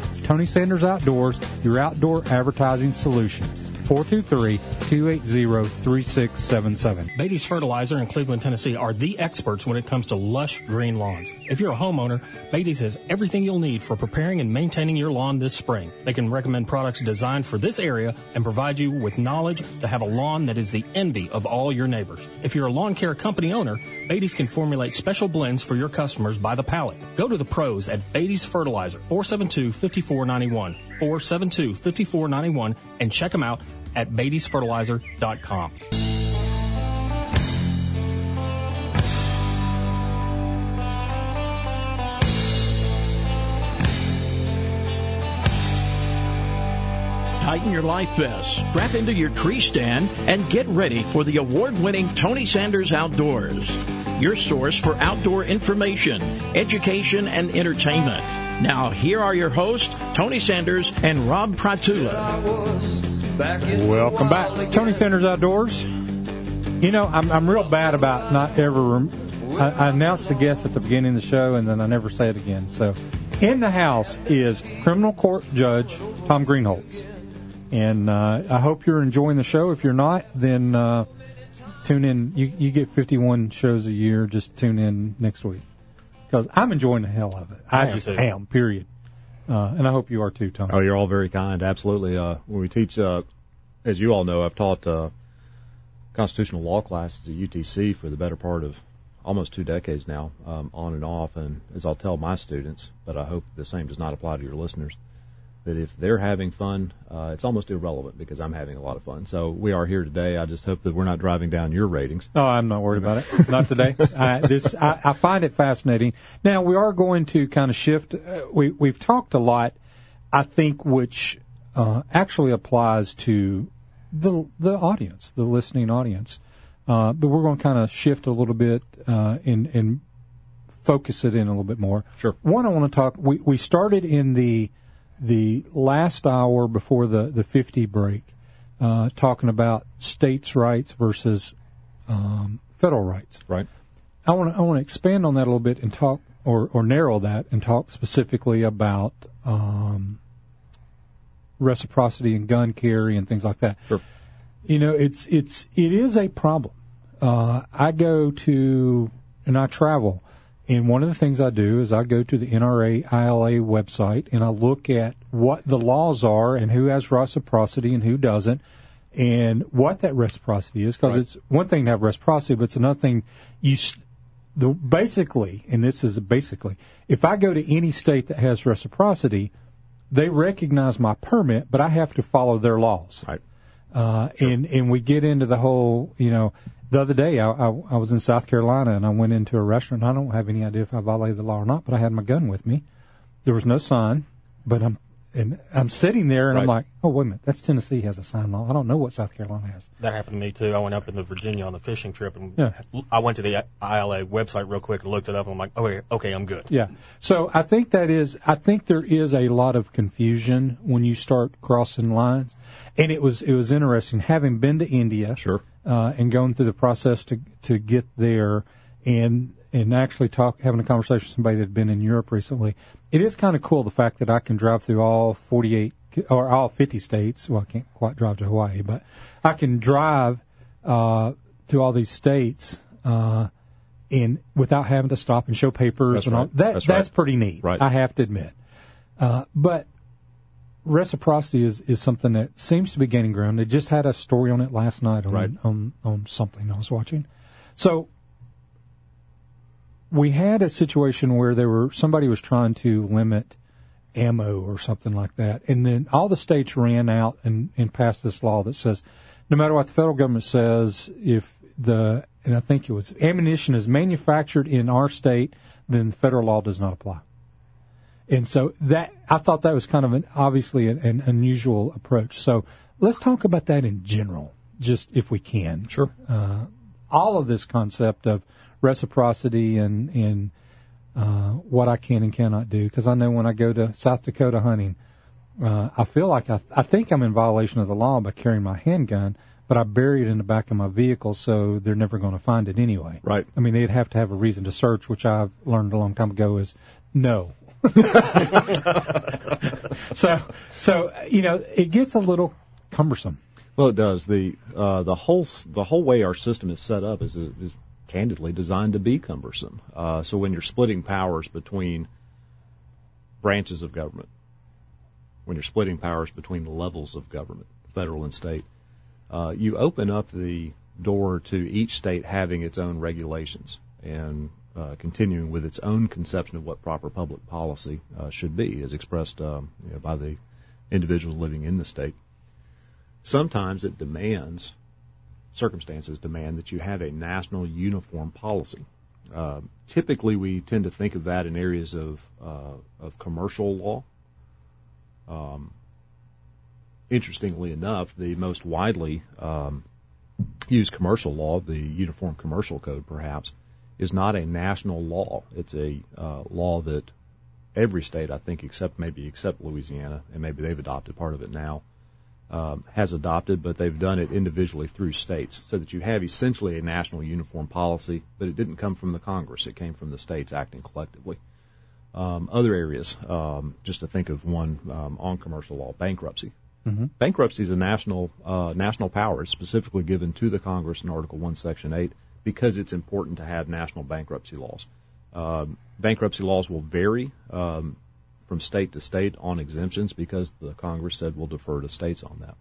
Tony Sanders Outdoors, your outdoor advertising solution. 423-280-3677. Beatty's Fertilizer in Cleveland, Tennessee are the experts when it comes to lush green lawns. If you're a homeowner, Beatty's has everything you'll need for preparing and maintaining your lawn this spring. They can recommend products designed for this area and provide you with knowledge to have a lawn that is the envy of all your neighbors. If you're a lawn care company owner, Beatty's can formulate special blends for your customers by the pallet. Go to the pros at Beatty's Fertilizer, 472-5491, 472-5491, and check them out at Beatty'sFertilizer.com. Tighten your life vests, strap into your tree stand, and get ready for the award winning Tony Sanders Outdoors. Your source for outdoor information, education, and entertainment. Now, here are your hosts, Tony Sanders and Rob Pratula. Welcome back. Tony Sanders Outdoors. You know, I'm, I'm real bad about not ever. Rem- I, I announce the guest at the beginning of the show and then I never say it again. So, in the house is criminal court judge Tom Greenholtz. And uh, I hope you're enjoying the show. If you're not, then uh, tune in. You, you get 51 shows a year. Just tune in next week because I'm enjoying the hell of it. I, I just too. am. Period. Uh, and I hope you are too, Tom. Oh, you're all very kind. Absolutely. Uh, when we teach, uh, as you all know, I've taught uh, constitutional law classes at UTC for the better part of almost two decades now, um, on and off. And as I'll tell my students, but I hope the same does not apply to your listeners, that if they're having fun, uh, it's almost irrelevant because I'm having a lot of fun. So we are here today. I just hope that we're not driving down your ratings. Oh, I'm not worried about it. Not today. I, this I, I find it fascinating. Now we are going to kind of shift. Uh, we we've talked a lot I think which uh, actually applies to the the audience, the listening audience. Uh, but we're going to kind of shift a little bit uh, and and focus it in a little bit more. Sure. One, I want to talk. We we started in the the last hour before the the fifty break, uh, talking about states' rights versus um, federal rights. Right. I want to I want to expand on that a little bit and talk or or narrow that and talk specifically about um, reciprocity and gun carry and things like that. Sure. You know, it's it's it is a problem. Uh, I go to and I travel, and one of the things I do is I go to the NRA ILA website and I look at what the laws are and who has reciprocity and who doesn't, and what that reciprocity is. Because Right. it's one thing to have reciprocity, but it's another thing you. The, basically, and this is basically, if I go to any state that has reciprocity, they recognize my permit, but I have to follow their laws. Right. Uh, and and we get into the whole, you know, the other day I, I, I was in South Carolina and I went into a restaurant. I don't have any idea if I violated the law or not, but I had my gun with me. There was no sign, but I'm and I'm sitting there and I'm like, oh wait a minute, that's Tennessee has a sign law. I don't know what South Carolina has. That happened to me too. I went up into Virginia on a fishing trip, and Yeah. I went to the ILA website real quick and looked it up. And I'm like, okay, okay, I'm good. Yeah. So I think that is, I think there is a lot of confusion when you start crossing lines. And it was, it was interesting having been to India. Sure. Uh, and going through the process to, to get there and, and actually talk, having a conversation with somebody that had been in Europe recently. It is kind of cool the fact that I can drive through all 48 or all 50 states. Well, I can't quite drive to Hawaii, but I can drive, uh, to all these states, uh, and without having to stop and show papers That's and all that. That's That's, right. pretty neat. Right. I have to admit. Uh, but reciprocity is, is something that seems to be gaining ground. They just had a story on it last night on Right. on, on something I was watching. So we had a situation where there were somebody was trying to limit ammo or something like that, and then all the states ran out and, and passed this law that says no matter what the federal government says, if the and I think it was ammunition is manufactured in our state, then the federal law does not apply. And so that I thought that was kind of an obviously an, an unusual approach. So let's talk about that in general, just if we can. Sure. Uh, all of this concept of reciprocity and and uh, what I can and cannot do, because I know when I go to South Dakota hunting, uh, I feel like I, I think I'm in violation of the law by carrying my handgun, but I bury it in the back of my vehicle, so they're never going to find it anyway. Right. I mean, they'd have to have a reason to search, which I've learned a long time ago is no. so, so you know, it gets a little cumbersome. Well, it does. the uh, the whole The whole way our system is set up is is candidly designed to be cumbersome. Uh, so when you're splitting powers between branches of government, when you're splitting powers between the levels of government, federal and state, uh, you open up the door to each state having its own regulations and uh, continuing with its own conception of what proper public policy uh, should be, as expressed um, you know, by the individuals living in the state. Sometimes it demands, circumstances demand that you have a national uniform policy. Um typically, we tend to think of that in areas of uh, of commercial law. Um, interestingly enough, the most widely um, used commercial law, the Uniform Commercial Code, perhaps, is not a national law. It's a uh, law that every state, I think, except maybe except Louisiana, and maybe they've adopted part of it now, um, has adopted, but they've done it individually through states, so that you have essentially a national uniform policy, but it didn't come from the Congress; it came from the states acting collectively. Um, other areas, um, just to think of one um, on commercial law, bankruptcy. Bankruptcy is a national uh, national power. It's specifically given to the Congress in Article One, Section Eight, because it's important to have national bankruptcy laws. Um, bankruptcy laws will vary um, from state to state on exemptions because the Congress said we'll defer to states on that.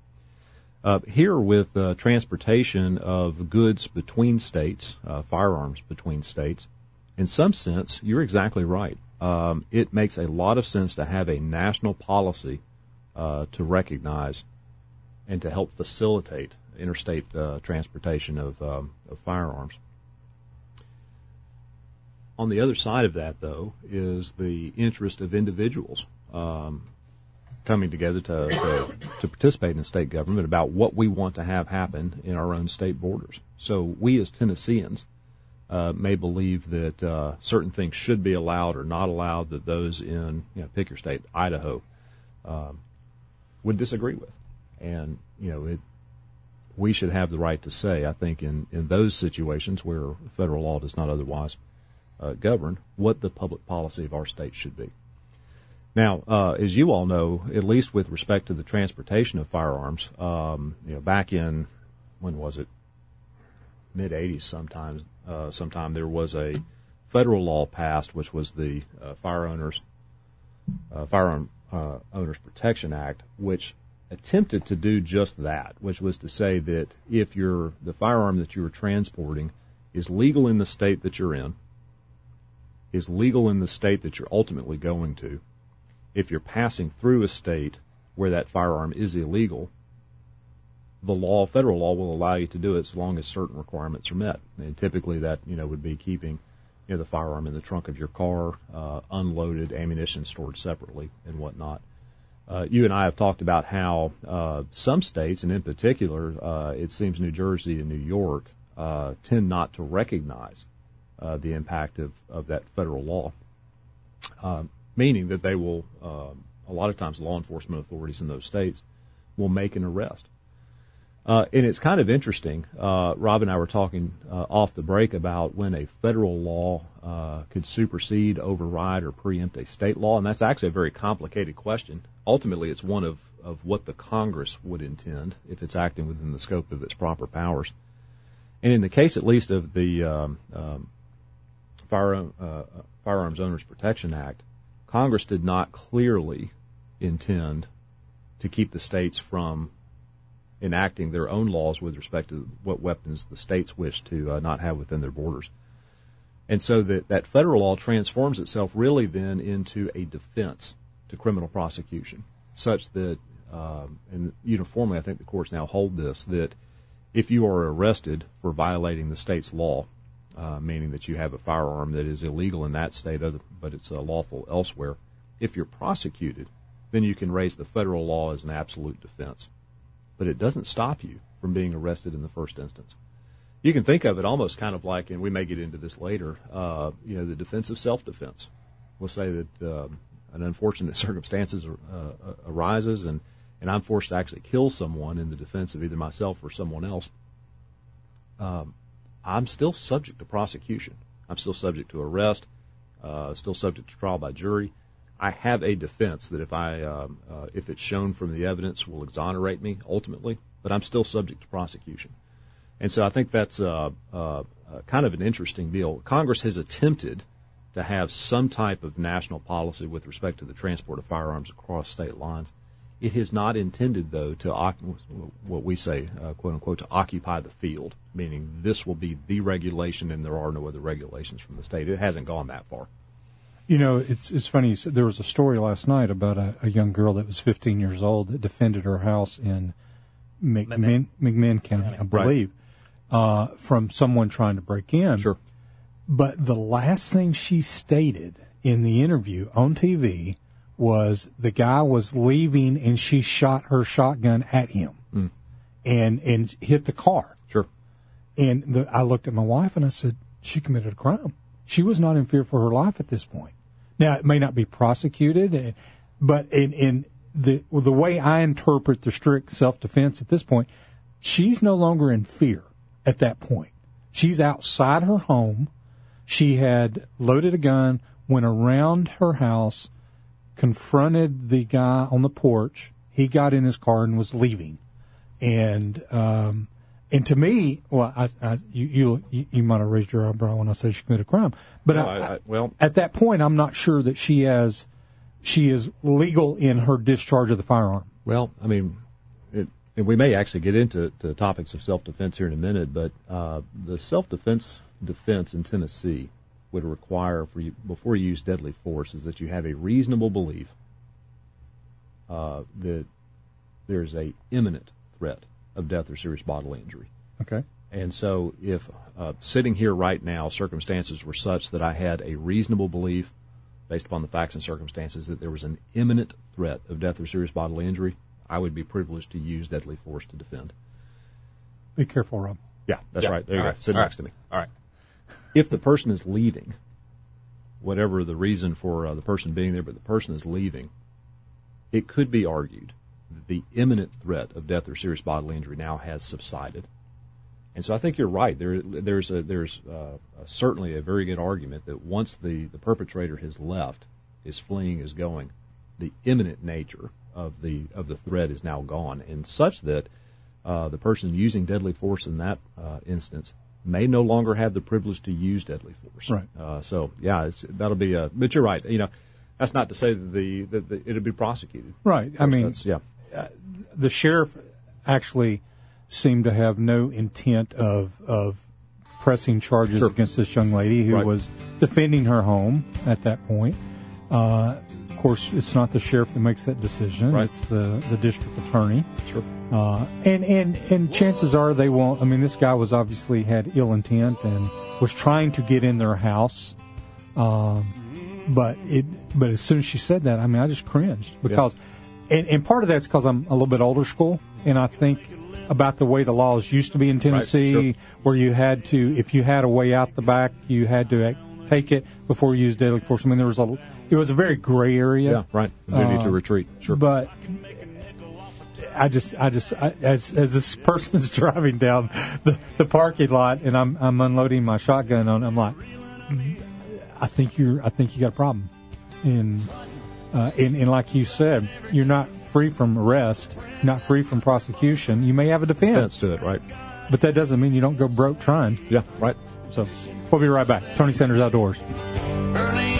Uh, here, with uh, transportation of goods between states, uh, firearms between states, in some sense, you're exactly right. Um, it makes a lot of sense to have a national policy uh, to recognize and to help facilitate interstate uh, transportation of, um, of firearms. On the other side of that, though, is the interest of individuals. Um, coming together to, to, to participate in the state government about what we want to have happen in our own state borders. So we as Tennesseans uh, may believe that uh, certain things should be allowed or not allowed that those in, you know, pick your state, Idaho, um, would disagree with. And, you know, it, we should have the right to say, I think, in, in those situations where federal law does not otherwise uh, govern, what the public policy of our state should be. Now, uh, as you all know, at least with respect to the transportation of firearms, um, you know, back in when was it? Mid '80s, sometimes, uh, sometime there was a federal law passed, which was the uh, Fire Owners uh, Firearm uh, Owners Protection Act, which attempted to do just that, which was to say that if you're the firearm that you are transporting is legal in the state that you're in, is legal in the state that you're ultimately going to, if you're passing through a state where that firearm is illegal, the law, federal law, will allow you to do it as long as certain requirements are met. And typically, that you know would be keeping you know, the firearm in the trunk of your car, uh, unloaded, ammunition stored separately, and whatnot. Uh, you and I have talked about how uh, some states, and in particular, uh, it seems New Jersey and New York, uh, tend not to recognize uh, the impact of, of that federal law. Um, meaning that they will, um, a lot of times, law enforcement authorities in those states will make an arrest. Uh, and it's kind of interesting. Rob and I were talking off the break about when a federal law could supersede, override, or preempt a state law, and that's actually a very complicated question. Ultimately, it's one of, of what the Congress would intend if it's acting within the scope of its proper powers. And in the case, at least, of the um, um, Fire, uh, Firearms Owners Protection Act, Congress did not clearly intend to keep the states from enacting their own laws with respect to what weapons the states wish to uh, not have within their borders. And so that, that federal law transforms itself really then into a defense to criminal prosecution, such that, um, and uniformly I think the courts now hold this, that if you are arrested for violating the state's law, uh, meaning that you have a firearm that is illegal in that state, but it's uh, lawful elsewhere. If you're prosecuted, then you can raise the federal law as an absolute defense. But it doesn't stop you from being arrested in the first instance. You can think of it almost kind of like, and we may get into this later, uh, you know, the defense of self-defense. We'll say that um, an unfortunate circumstances uh, arises and, and I'm forced to actually kill someone in the defense of either myself or someone else. Um, I'm still subject to prosecution. I'm still subject to arrest, uh, still subject to trial by jury. I have a defense that if I um, uh, if it's shown from the evidence will exonerate me ultimately, but I'm still subject to prosecution. And so I think that's uh, uh, kind of an interesting deal. Congress has attempted to have some type of national policy with respect to the transport of firearms across state lines. It is not intended, though, to what we say, uh, quote unquote, to occupy the field, meaning this will be the regulation and there are no other regulations from the state. It hasn't gone that far. You know, it's it's funny. There was a story last night about a, a young girl that was 15 years old that defended her house in McMinn, McMinn County, I believe, right. uh, from someone trying to break in. Sure. But the last thing she stated in the interview on TV was the guy was leaving and she shot her shotgun at him mm. and and hit the car. Sure. And the, I looked at my wife and I said, she committed a crime. She was not in fear for her life at this point. Now it may not be prosecuted, eh, but in, in the the way I interpret the strict self defense at this point, she's no longer in fear at that point. She's outside her home. She had loaded a gun, went around her house confronted the guy on the porch. He got in his car and was leaving, and um, and to me, well, I, I, you, you you might have raised your eyebrow when I said she committed a crime, but no, I, well, at that point, I'm not sure that she has she is legal in her discharge of the firearm. Well, I mean, it, and we may actually get into the topics of self defense here in a minute, but uh, the self defense defense in Tennessee would require for you before you use deadly force is that you have a reasonable belief uh, that there's a imminent threat of death or serious bodily injury. Okay. And so, if uh, sitting here right now, circumstances were such that I had a reasonable belief based upon the facts and circumstances, that there was an imminent threat of death or serious bodily injury, I would be privileged to use deadly force to defend. Be careful, Rob. Yeah, that's Yeah. right. There you All go. right. Sit All next right. to me. All right. If the person is leaving, whatever the reason for uh, the person being there, but the person is leaving, it could be argued that the imminent threat of death or serious bodily injury now has subsided. And so I think you're right. There, there's a, there's uh, certainly a very good argument that once the, the perpetrator has left, is fleeing, is going, the imminent nature of the of the threat is now gone, and such that uh, the person using deadly force in that uh, instance may no longer have the privilege to use deadly force. Right. Uh, so yeah, it's, that'll be a. But you're right. You know, that's not to say that the that the, it'll be prosecuted. Right. I mean, yeah. the sheriff actually seemed to have no intent of of pressing charges Sure. against this young lady who Right. was defending her home at that point. Uh, course, it's not the sheriff that makes that decision; Right. it's the the district attorney. Sure. Uh, and and and chances are they won't. I mean, this guy was obviously had ill intent and was trying to get in their house. Um, but it but as soon as she said that, I mean, I just cringed because, and, and part of that's because I'm a little bit older school, and I think about the way the laws used to be in Tennessee, sure. where you had to, if you had a way out the back, you had to take it before you used deadly force. I mean, there was a it was a very gray area. Yeah. Right. Ability Uh, to retreat. Sure. But I just, I just, I, as as this person's driving down the, the parking lot and I'm I'm unloading my shotgun on, I'm like, I think you're, I think you got a problem, and uh, and, and like you said, you're not free from arrest, not free from prosecution. You may have a defense, Defense to it. Right. but that doesn't mean you don't go broke trying. Yeah. Right. So we'll be right back. Tony Sanders Outdoors. Early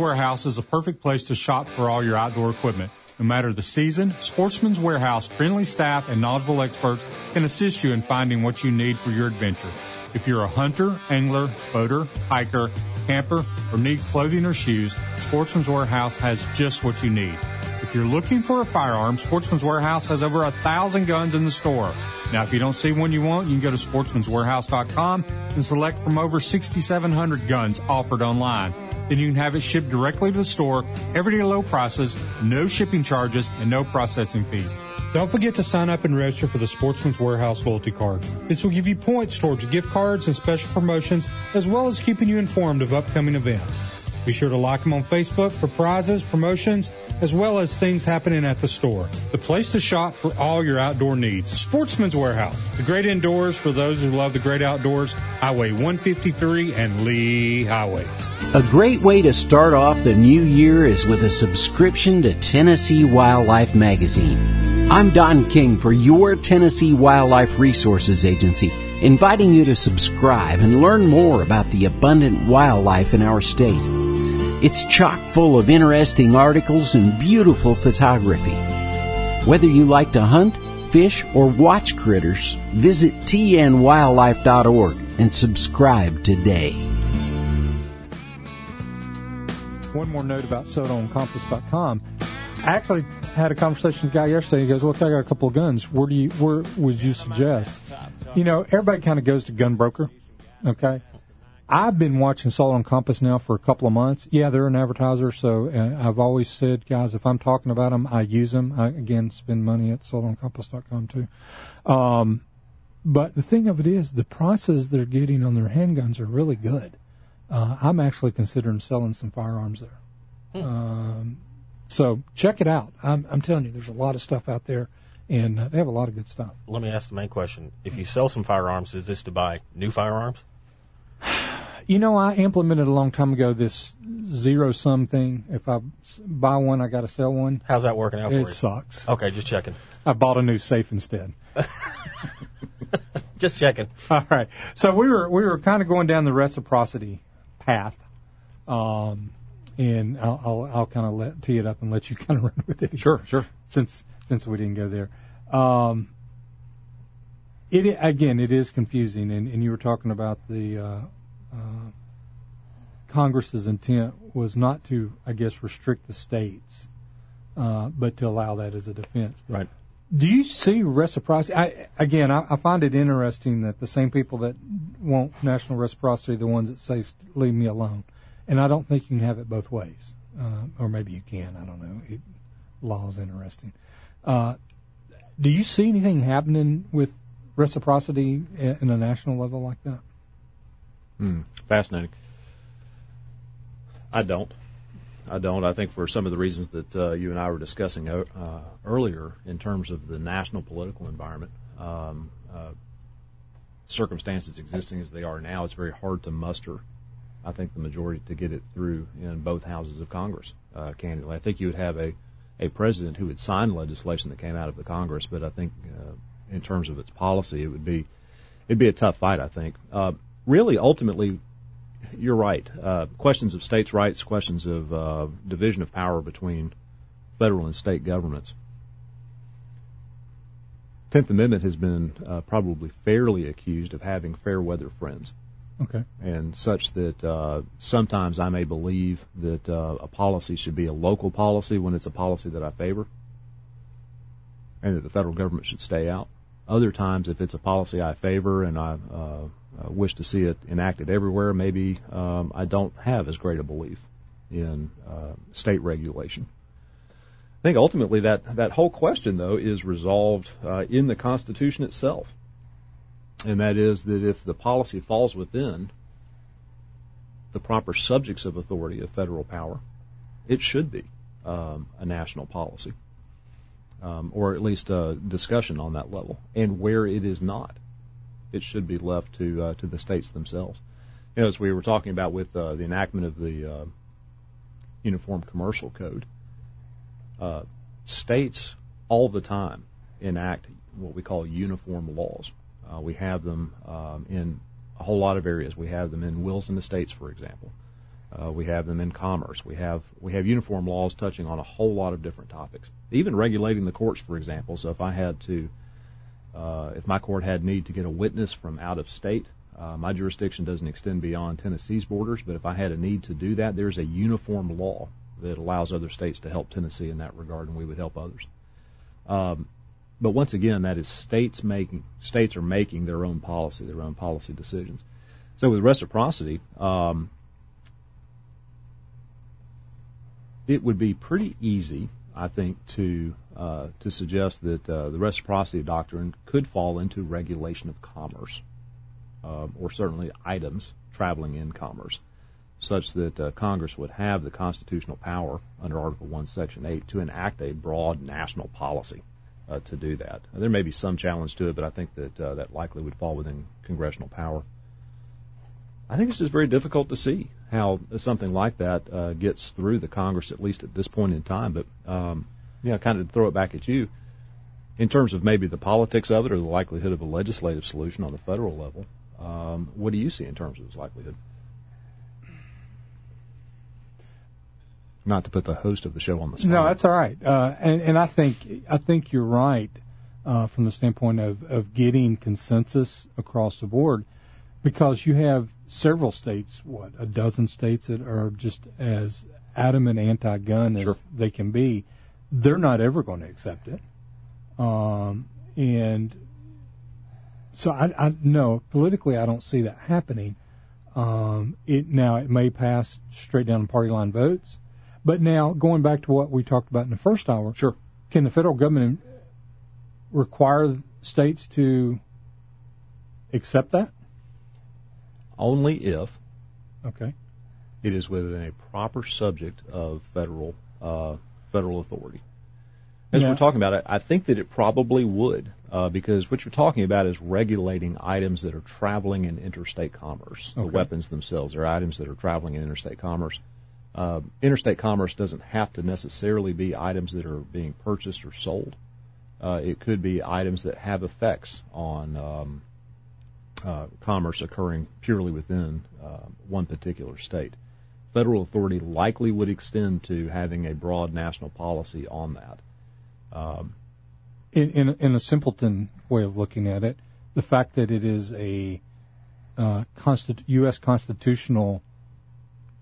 Warehouse is a perfect place to shop for all your outdoor equipment. No matter the season, Sportsman's Warehouse friendly staff and knowledgeable experts can assist you in finding what you need for your adventure. If you're a hunter, angler, boater, hiker, camper, or need clothing or shoes, Sportsman's Warehouse has just what you need. If you're looking for a firearm, Sportsman's Warehouse has over a thousand guns in the store. Now, if you don't see one you want, you can go to sportsmanswarehouse.com and select from over 6,700 guns offered online. Then you can have it shipped directly to the store, everyday low prices, no shipping charges, and no processing fees. Don't forget to sign up and register for the Sportsman's Warehouse loyalty card. This will give you points towards gift cards and special promotions, as well as keeping you informed of upcoming events. Be sure to like them on Facebook for prizes, promotions, as well as things happening at the store. The place to shop for all your outdoor needs. Sportsman's Warehouse. The great indoors for those who love the great outdoors. Highway 153 and Lee Highway. A great way to start off the new year is with a subscription to Tennessee Wildlife Magazine. I'm Don King for your Tennessee Wildlife Resources Agency, inviting you to subscribe and learn more about the abundant wildlife in our state. It's chock full of interesting articles and beautiful photography. Whether you like to hunt, fish, or watch critters, visit tnwildlife.org and subscribe today. One more note about sodaoncompass.com. I actually had a conversation with a guy yesterday. He goes, "Look, I got a couple of guns. Where do you? Where would you suggest?" You know, everybody kind of goes to gun broker. Okay, I've been watching Soul on Compass now for a couple of months. Yeah, they're an advertiser, so uh, I've always said, guys, if I'm talking about them, I use them. I again spend money at souloncompass.com too. Um, but the thing of it is, the prices they're getting on their handguns are really good. Uh, I'm actually considering selling some firearms there. Um, so check it out. I'm, I'm telling you, there's a lot of stuff out there, and uh, they have a lot of good stuff. Let me ask the main question. If you sell some firearms, is this to buy new firearms? You know, I implemented a long time ago this zero sum thing. If I buy one, I got to sell one. How's that working out for you? It sucks. Okay, just checking. I bought a new safe instead. Just checking. All right. So we were we were kind of going down the reciprocity path, um, and I'll I'll, I'll kind of let tee it up and let you kind of run with it. Sure, sure. Since since we didn't go there, um, it again it is confusing, and, and you were talking about the uh, uh, Congress's intent was not to I guess restrict the states, uh, but to allow that as a defense. Right. Do you see reciprocity? I, again, I, I find it interesting that the same people that want national reciprocity are the ones that say "leave me alone," and I don't think you can have it both ways. Uh, or maybe you can. I don't know. It, is interesting. Uh, do you see anything happening with reciprocity in a national level like that? Hmm, fascinating. I don't. I don't. I think for some of the reasons that uh, you and I were discussing uh, earlier in terms of the national political environment, um, uh, circumstances existing as they are now, it's very hard to muster. I think the majority to get it through in both houses of Congress. Uh, candidly, I think you would have a a president who would sign legislation that came out of the Congress, but I think uh, in terms of its policy, it would be it'd be a tough fight. I think. Uh, really, ultimately, you're right. Uh, questions of states' rights, questions of uh, division of power between federal and state governments. Tenth Amendment has been uh, probably fairly accused of having fair weather friends, Okay. and such that uh, sometimes I may believe that uh, a policy should be a local policy when it's a policy that I favor, and that the federal government should stay out. Other times, if it's a policy I favor and I uh, wish to see it enacted everywhere, maybe um, I don't have as great a belief in uh, state regulation. I think ultimately that, that whole question, though, is resolved uh, in the Constitution itself. And that is that if the policy falls within the proper subjects of authority of federal power, it should be um, a national policy, um, or at least a discussion on that level. And where it is not, it should be left to uh, to the states themselves. You know, as we were talking about with uh, the enactment of the uh, Uniform Commercial Code, uh, states all the time enact what we call uniform laws. Uh, we have them um, in a whole lot of areas. We have them in wills and estates, for example. Uh, we have them in commerce. We have we have uniform laws touching on a whole lot of different topics. Even regulating the courts, for example. So if I had to, uh, if my court had need to get a witness from out of state, uh, my jurisdiction doesn't extend beyond Tennessee's borders. But if I had a need to do that, there's a uniform law that allows other states to help Tennessee in that regard, and we would help others. Um, but once again, that is states making states are making their own policy, their own policy decisions. So with reciprocity, um, it would be pretty easy, I think, to uh, to suggest that uh, the reciprocity doctrine could fall into regulation of commerce, um, or certainly items traveling in commerce, such that uh, Congress would have the constitutional power under Article One, Section Eight, to enact a broad national policy uh, to do that. There may be some challenge to it, but I think that uh, that likely would fall within congressional power. I think it's just very difficult to see how something like that uh, gets through the Congress, at least at this point in time. But um, yeah, kind of throw it back at you in terms of maybe the politics of it or the likelihood of a legislative solution on the federal level. Um, what do you see in terms of its likelihood? Not to put the host of the show on the spot. No, that's all right. Uh, and and I think I think you're right uh, from the standpoint of of getting consensus across the board, because you have several states, what a dozen states that are just as adamant anti-gun as Sure. they can be. They're not ever going to accept it, um, and so I, I no politically I don't see that happening. Um, it now it may pass straight down party line votes, but now going back to what we talked about in the first hour, Sure. can the federal government require states to accept that? Only if Okay. it is within a proper subject of federal uh, federal authority. As Yeah. we're talking about it, I think that it probably would, uh, because what you're talking about is regulating items that are traveling in interstate commerce. The weapons themselves are items that are traveling in interstate commerce. Uh, interstate commerce doesn't have to necessarily be items that are being purchased or sold. Uh, it could be items that have effects on um, uh, commerce occurring purely within uh, one particular state. Federal authority likely would extend to having a broad national policy on that. Um, in, in, in a simpleton way of looking at it, the fact that it is a uh, constitu- U.S. constitutional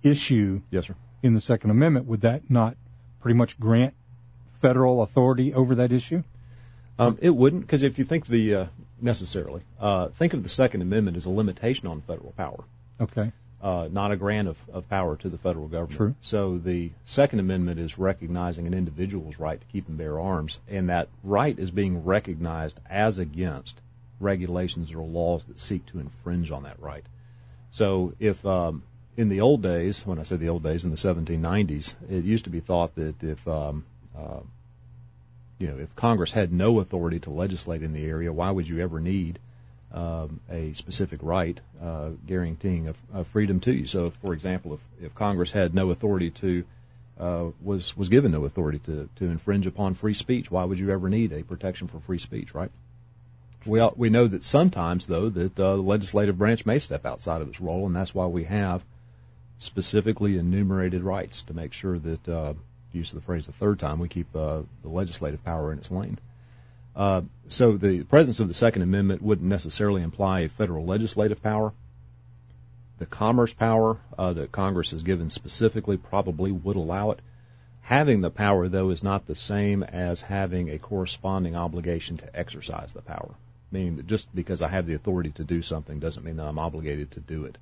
issue yes, sir. in the Second Amendment, would that not pretty much grant federal authority over that issue? Um, it wouldn't, because if you think the uh, necessarily uh, think of the Second Amendment as a limitation on federal power, Okay. uh, not a grant of, of power to the federal government. True. So the Second Amendment is recognizing an individual's right to keep and bear arms, and that right is being recognized as against regulations or laws that seek to infringe on that right. So if um, in the old days, when I say the old days, in the 1790s, it used to be thought that if um, uh, you know, if Congress had no authority to legislate in the area, why would you ever need um, a specific right uh, guaranteeing a, a, freedom to you? So, for example, if, if Congress had no authority to uh, was was given no authority to, to infringe upon free speech, why would you ever need a protection for free speech, right? We we know that sometimes though that uh, the legislative branch may step outside of its role, and that's why we have specifically enumerated rights to make sure that uh, use of the phrase the third time, we keep uh, the legislative power in its lane. Uh, so the presence of the Second Amendment wouldn't necessarily imply a federal legislative power. The commerce power uh, that Congress has given specifically probably would allow it. Having the power, though, is not the same as having a corresponding obligation to exercise the power. Meaning that just because I have the authority to do something doesn't mean that I'm obligated to do it.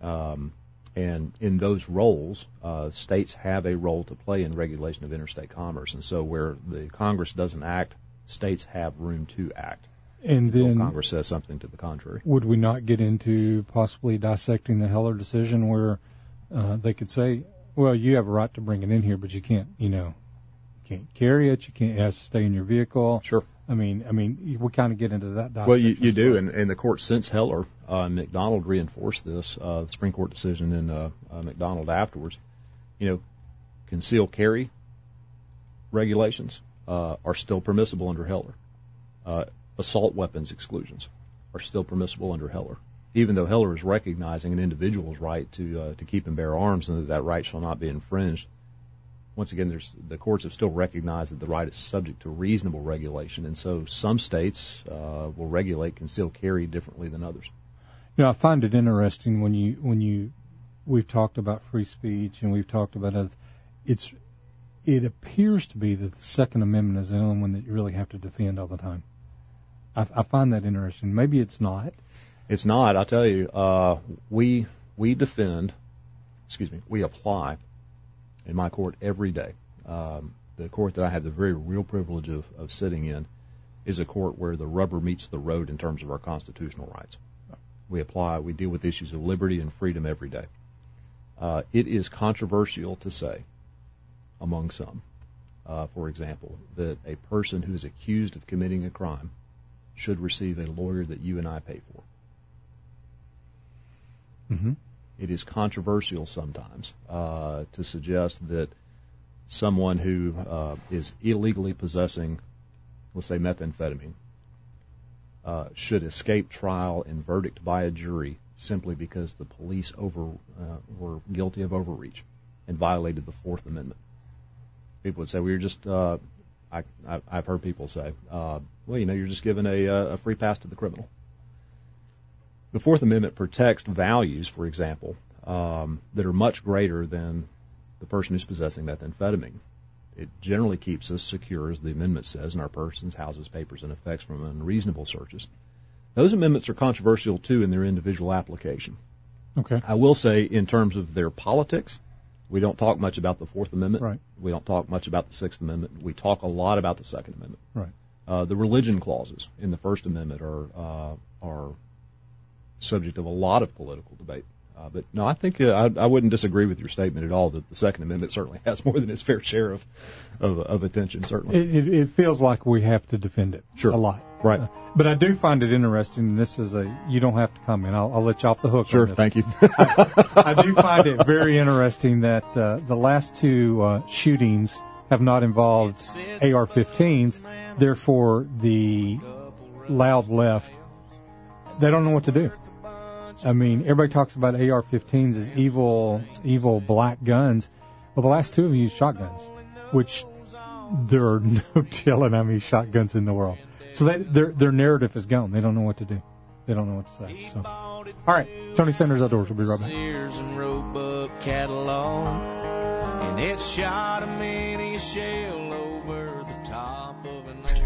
Um, and in those roles, uh, states have a role to play in regulation of interstate commerce. And so, where the Congress doesn't act, states have room to act. And then Congress says something to the contrary. Would we not get into possibly dissecting the Heller decision, where uh, they could say, "Well, you have a right to bring it in here, but you can't, you know, you can't carry it. You can't. It has to stay in your vehicle." Sure. I mean, I mean, we kind of get into that. Well, you, you do, and, and the court since Heller, McDonald reinforced this. Uh, the Supreme Court decision in uh, uh, McDonald afterwards. You know, concealed carry regulations uh, are still permissible under Heller. Uh, assault weapons exclusions are still permissible under Heller, even though Heller is recognizing an individual's right to to keep and bear arms, and that that right shall not be infringed once again, the courts have still recognized that the right is subject to reasonable regulation, and so some states uh, will regulate concealed carry differently than others. You know, I find it interesting when you when you we've talked about free speech and we've talked about other, it's it appears to be that the Second Amendment is the only one that you really have to defend all the time. I, I find that interesting. Maybe it's not. It's not. I'll tell you. Uh, we we defend. Excuse me. We apply in my court every day. Um, the court that I have the very real privilege of, of sitting in is a court where the rubber meets the road in terms of our constitutional rights. We apply, we deal with issues of liberty and freedom every day. Uh, it is controversial to say, among some, uh, for example, that a person who is accused of committing a crime should receive a lawyer that you and I pay for. Mm-hmm it is controversial sometimes uh, to suggest that someone who uh, is illegally possessing, let's say, methamphetamine, uh, should escape trial and verdict by a jury simply because the police over uh, were guilty of overreach and violated the Fourth Amendment. People would say, "We are just." Uh, I, have heard people say, uh, "Well, you know, you're just giving a, a free pass to the criminal." The Fourth Amendment protects values, for example, um, that are much greater than the person who's possessing methamphetamine. It generally keeps us secure, as the amendment says, in our persons, houses, papers, and effects from unreasonable searches. Those amendments are controversial too in their individual application. Okay. I will say, in terms of their politics, we don't talk much about the Fourth Amendment. Right. We don't talk much about the Sixth Amendment. We talk a lot about the Second Amendment. Right. Uh, the religion clauses in the First Amendment are uh, are subject of a lot of political debate. Uh, but no, I think uh, I, I, wouldn't disagree with your statement at all that the Second Amendment certainly has more than its fair share of of, of attention. Certainly, it, it, it, feels like we have to defend it sure. a lot, right? Uh, but I do find it interesting. And this is a you don't have to comment. I'll, I'll let you off the hook. Sure, thank you. I, I, do find it very interesting that uh, the last two uh, shootings have not involved AR-15s. Therefore, the loud left they don't know what to do. I mean, everybody talks about AR-15s as evil, evil black guns. Well, the last two of them used shotguns, which there are no telling how many shotguns in the world. So they, their their narrative is gone. They don't know what to do. They don't know what to say. So, all right, Tony Sanders Outdoors. We'll be right back.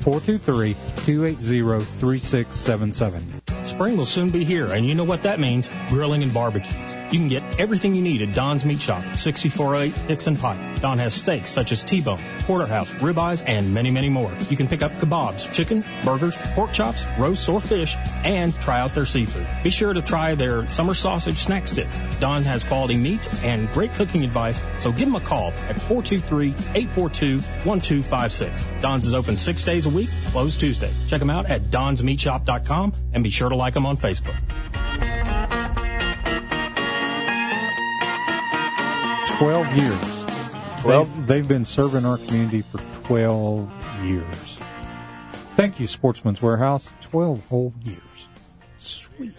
423-280-3677. Spring will soon be here, and you know what that means grilling and barbecues. You can get everything you need at Don's Meat Shop, 6408 Hixson Pike. Don has steaks such as T-bone, porterhouse, ribeyes, and many, many more. You can pick up kebabs, chicken, burgers, pork chops, roast or fish, and try out their seafood. Be sure to try their summer sausage snack sticks. Don has quality meats and great cooking advice, so give him a call at 423-842-1256. Don's is open six days a week, closed Tuesdays. Check them out at donsmeatshop.com and be sure to like them on Facebook. 12 years. 12? They, have been serving our community for 12 years. Thank you, Sportsman's Warehouse. 12 whole years. Sweet.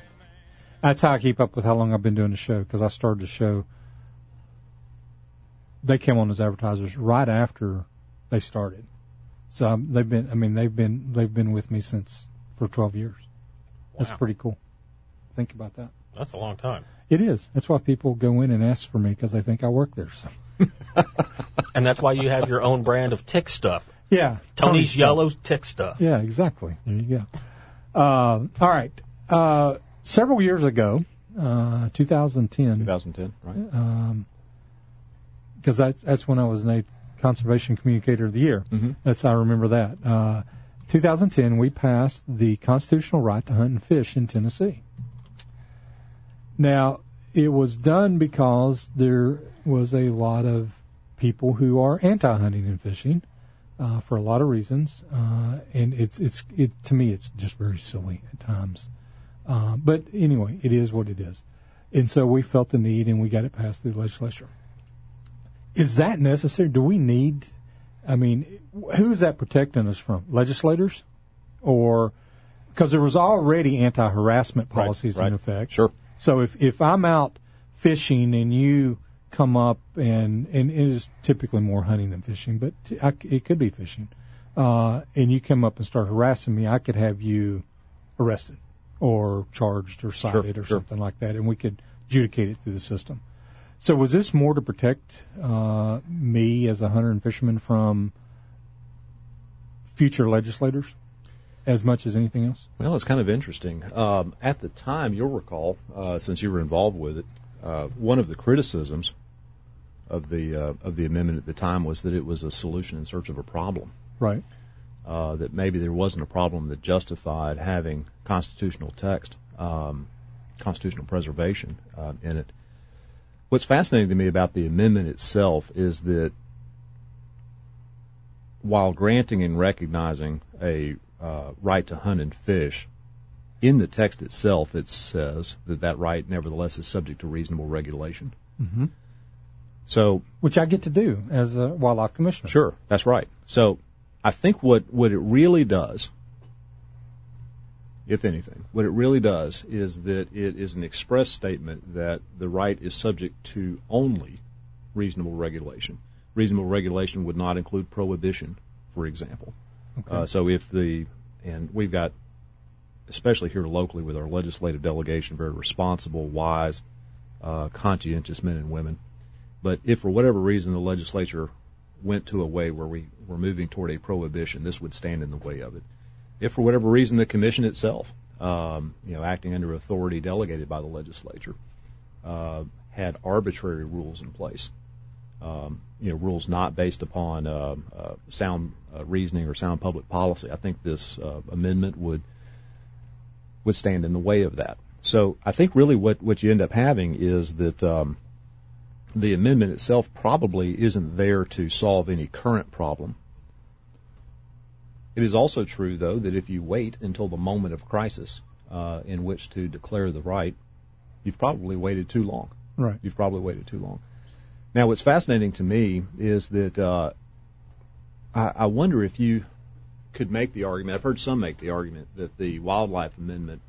That's how I keep up with how long I've been doing the show because I started the show. They came on as advertisers right after they started. So um, they've been, I mean, they've been, they've been with me since for 12 years. That's pretty cool. Think about that. That's a long time. It is. That's why people go in and ask for me because they think I work there. So. And that's why you have your own brand of tick stuff. Yeah. Tony's stuff. Yellow Tick Stuff. Yeah, exactly. There you go. Uh, all right. Uh, several years ago, uh, 2010, 2010, right? because that's, that's when I was named Conservation Communicator of the Year. That's I remember that. Uh, 2010, we passed the constitutional right to hunt and fish in Tennessee. Now, it was done because there was a lot of people who are anti-hunting and fishing uh, for a lot of reasons, uh, and it's it's it to me it's just very silly at times. Uh, but anyway, it is what it is, and so we felt the need, and we got it passed through the legislature. Is that necessary? Do we need? I mean, who is that protecting us from? Legislators, or because there was already anti-harassment Right, policies right. in effect. Sure. So if if I'm out fishing and you come up and and it is typically more hunting than fishing, but t- I c it could be fishing, uh, and you come up and start harassing me, I could have you arrested or charged or cited or sure. something like that, and we could adjudicate it through the system. So was this more to protect uh, me as a hunter and fisherman from future legislators as much as anything else? Well, it's kind of interesting. Um, at the time, you'll recall, uh, since you were involved with it, uh, one of the criticisms of the uh, of the amendment at the time was that it was a solution in search of a problem. Right. Uh, that maybe there wasn't a problem that justified having constitutional text, um, constitutional preservation uh, in it. What's fascinating to me about the amendment itself is that while granting and recognizing a uh, right to hunt and fish, in the text itself it says that that right nevertheless is subject to reasonable regulation. Mm-hmm. So Which I get to do as a wildlife commissioner. Sure, that's right. So I think what, what it really does, if anything, what it really does is that it is an express statement that the right is subject to only reasonable regulation. Reasonable regulation would not include prohibition, for example. Uh, so if the, and we've got, especially here locally with our legislative delegation, very responsible, wise, uh, conscientious men and women. But if for whatever reason the legislature went to a way where we were moving toward a prohibition, this would stand in the way of it. If for whatever reason the commission itself, um, you know, acting under authority delegated by the legislature, uh, had arbitrary rules in place, um, you know, rules not based upon uh, uh, sound uh, reasoning or sound public policy, I think this uh, amendment would would stand in the way of that. So I think really what, what you end up having is that um, the amendment itself probably isn't there to solve any current problem. It is also true, though, that if you wait until the moment of crisis uh, in which to declare the right, you've probably waited too long. Right. You've probably waited too long. Now, what's fascinating to me is that uh, I, I wonder if you could make the argument. I've heard some make the argument that the Wildlife Amendment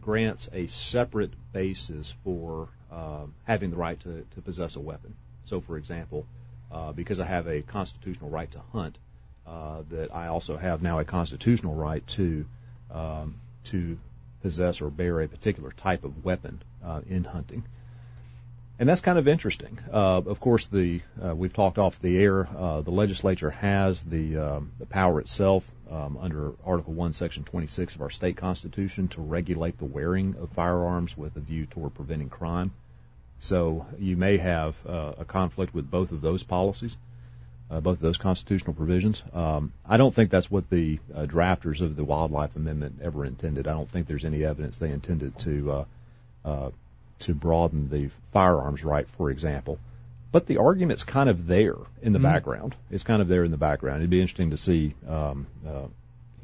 grants a separate basis for uh, having the right to, to possess a weapon. So, for example, uh, because I have a constitutional right to hunt, uh, that I also have now a constitutional right to um, to possess or bear a particular type of weapon uh, in hunting. And that's kind of interesting. Uh, of course, the uh, we've talked off the air. Uh, the legislature has the um, the power itself um, under Article One, Section 26 of our state constitution to regulate the wearing of firearms with a view toward preventing crime. So you may have uh, a conflict with both of those policies, uh, both of those constitutional provisions. Um, I don't think that's what the uh, drafters of the Wildlife Amendment ever intended. I don't think there's any evidence they intended to to broaden the firearms right, for example. But the argument's kind of there in the mm-hmm. background. It's kind of there in the background. It'd be interesting to see um, uh,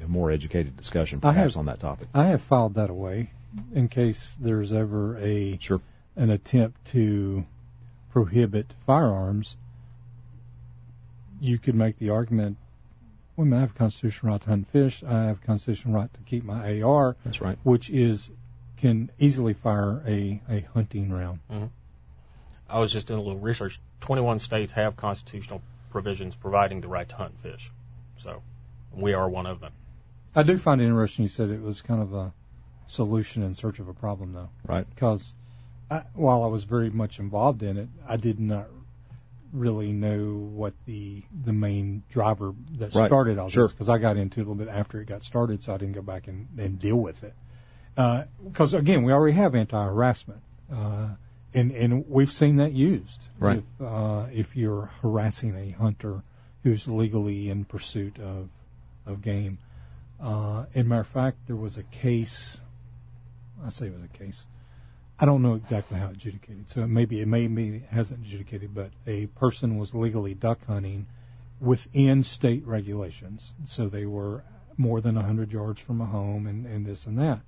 a more educated discussion, perhaps, have, on that topic. I have filed that away in case there's ever a sure. an attempt to prohibit firearms. You could make the argument well, I have a constitutional right to hunt fish. I have a constitutional right to keep my AR. That's right. Which is can easily fire a, a hunting round. Mm-hmm. I was just doing a little research. 21 states have constitutional provisions providing the right to hunt and fish. So we are one of them. I do find it interesting you said it was kind of a solution in search of a problem, though. Right. Because I, while I was very much involved in it, I did not really know what the the main driver that right. started all sure. this because I got into it a little bit after it got started, so I didn't go back and, and deal with it because uh, again, we already have anti-harassment, uh, and and we've seen that used. Right. If, uh, if you're harassing a hunter who's legally in pursuit of of game, uh, in matter of fact, there was a case. I say it was a case. I don't know exactly how adjudicated, so maybe it may be it hasn't adjudicated, but a person was legally duck hunting within state regulations, so they were more than 100 yards from a home and, and this and that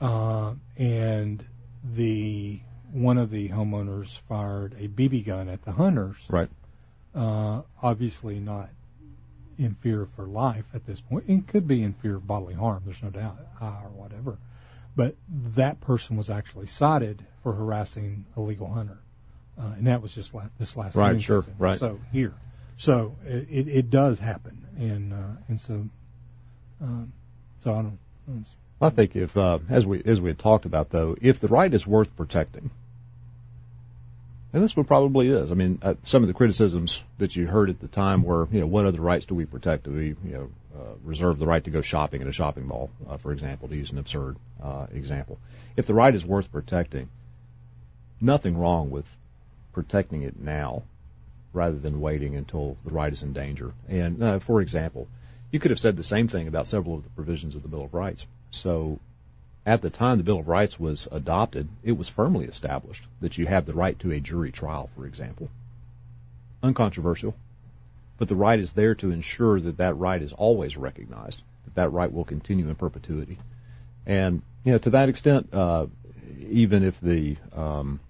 uh, and the one of the homeowners fired a BB gun at the hunters. Right. Uh, obviously not in fear for life at this point. It could be in fear of bodily harm. There's no doubt, uh, or whatever. But that person was actually cited for harassing a legal hunter, uh, and that was just la- this last right. Sure. Season. Right. So here, so it, it, it does happen, and uh, and so um, so I don't. I think if, uh, as we as we had talked about, though, if the right is worth protecting, and this one probably is. I mean, uh, some of the criticisms that you heard at the time were, you know, what other rights do we protect? Do we, you know, uh, reserve the right to go shopping at a shopping mall, uh, for example, to use an absurd uh, example? If the right is worth protecting, nothing wrong with protecting it now, rather than waiting until the right is in danger. And uh, for example, you could have said the same thing about several of the provisions of the Bill of Rights. So at the time the Bill of Rights was adopted, it was firmly established that you have the right to a jury trial, for example. Uncontroversial. But the right is there to ensure that that right is always recognized, that that right will continue in perpetuity. And, you know, to that extent, uh, even if the, um,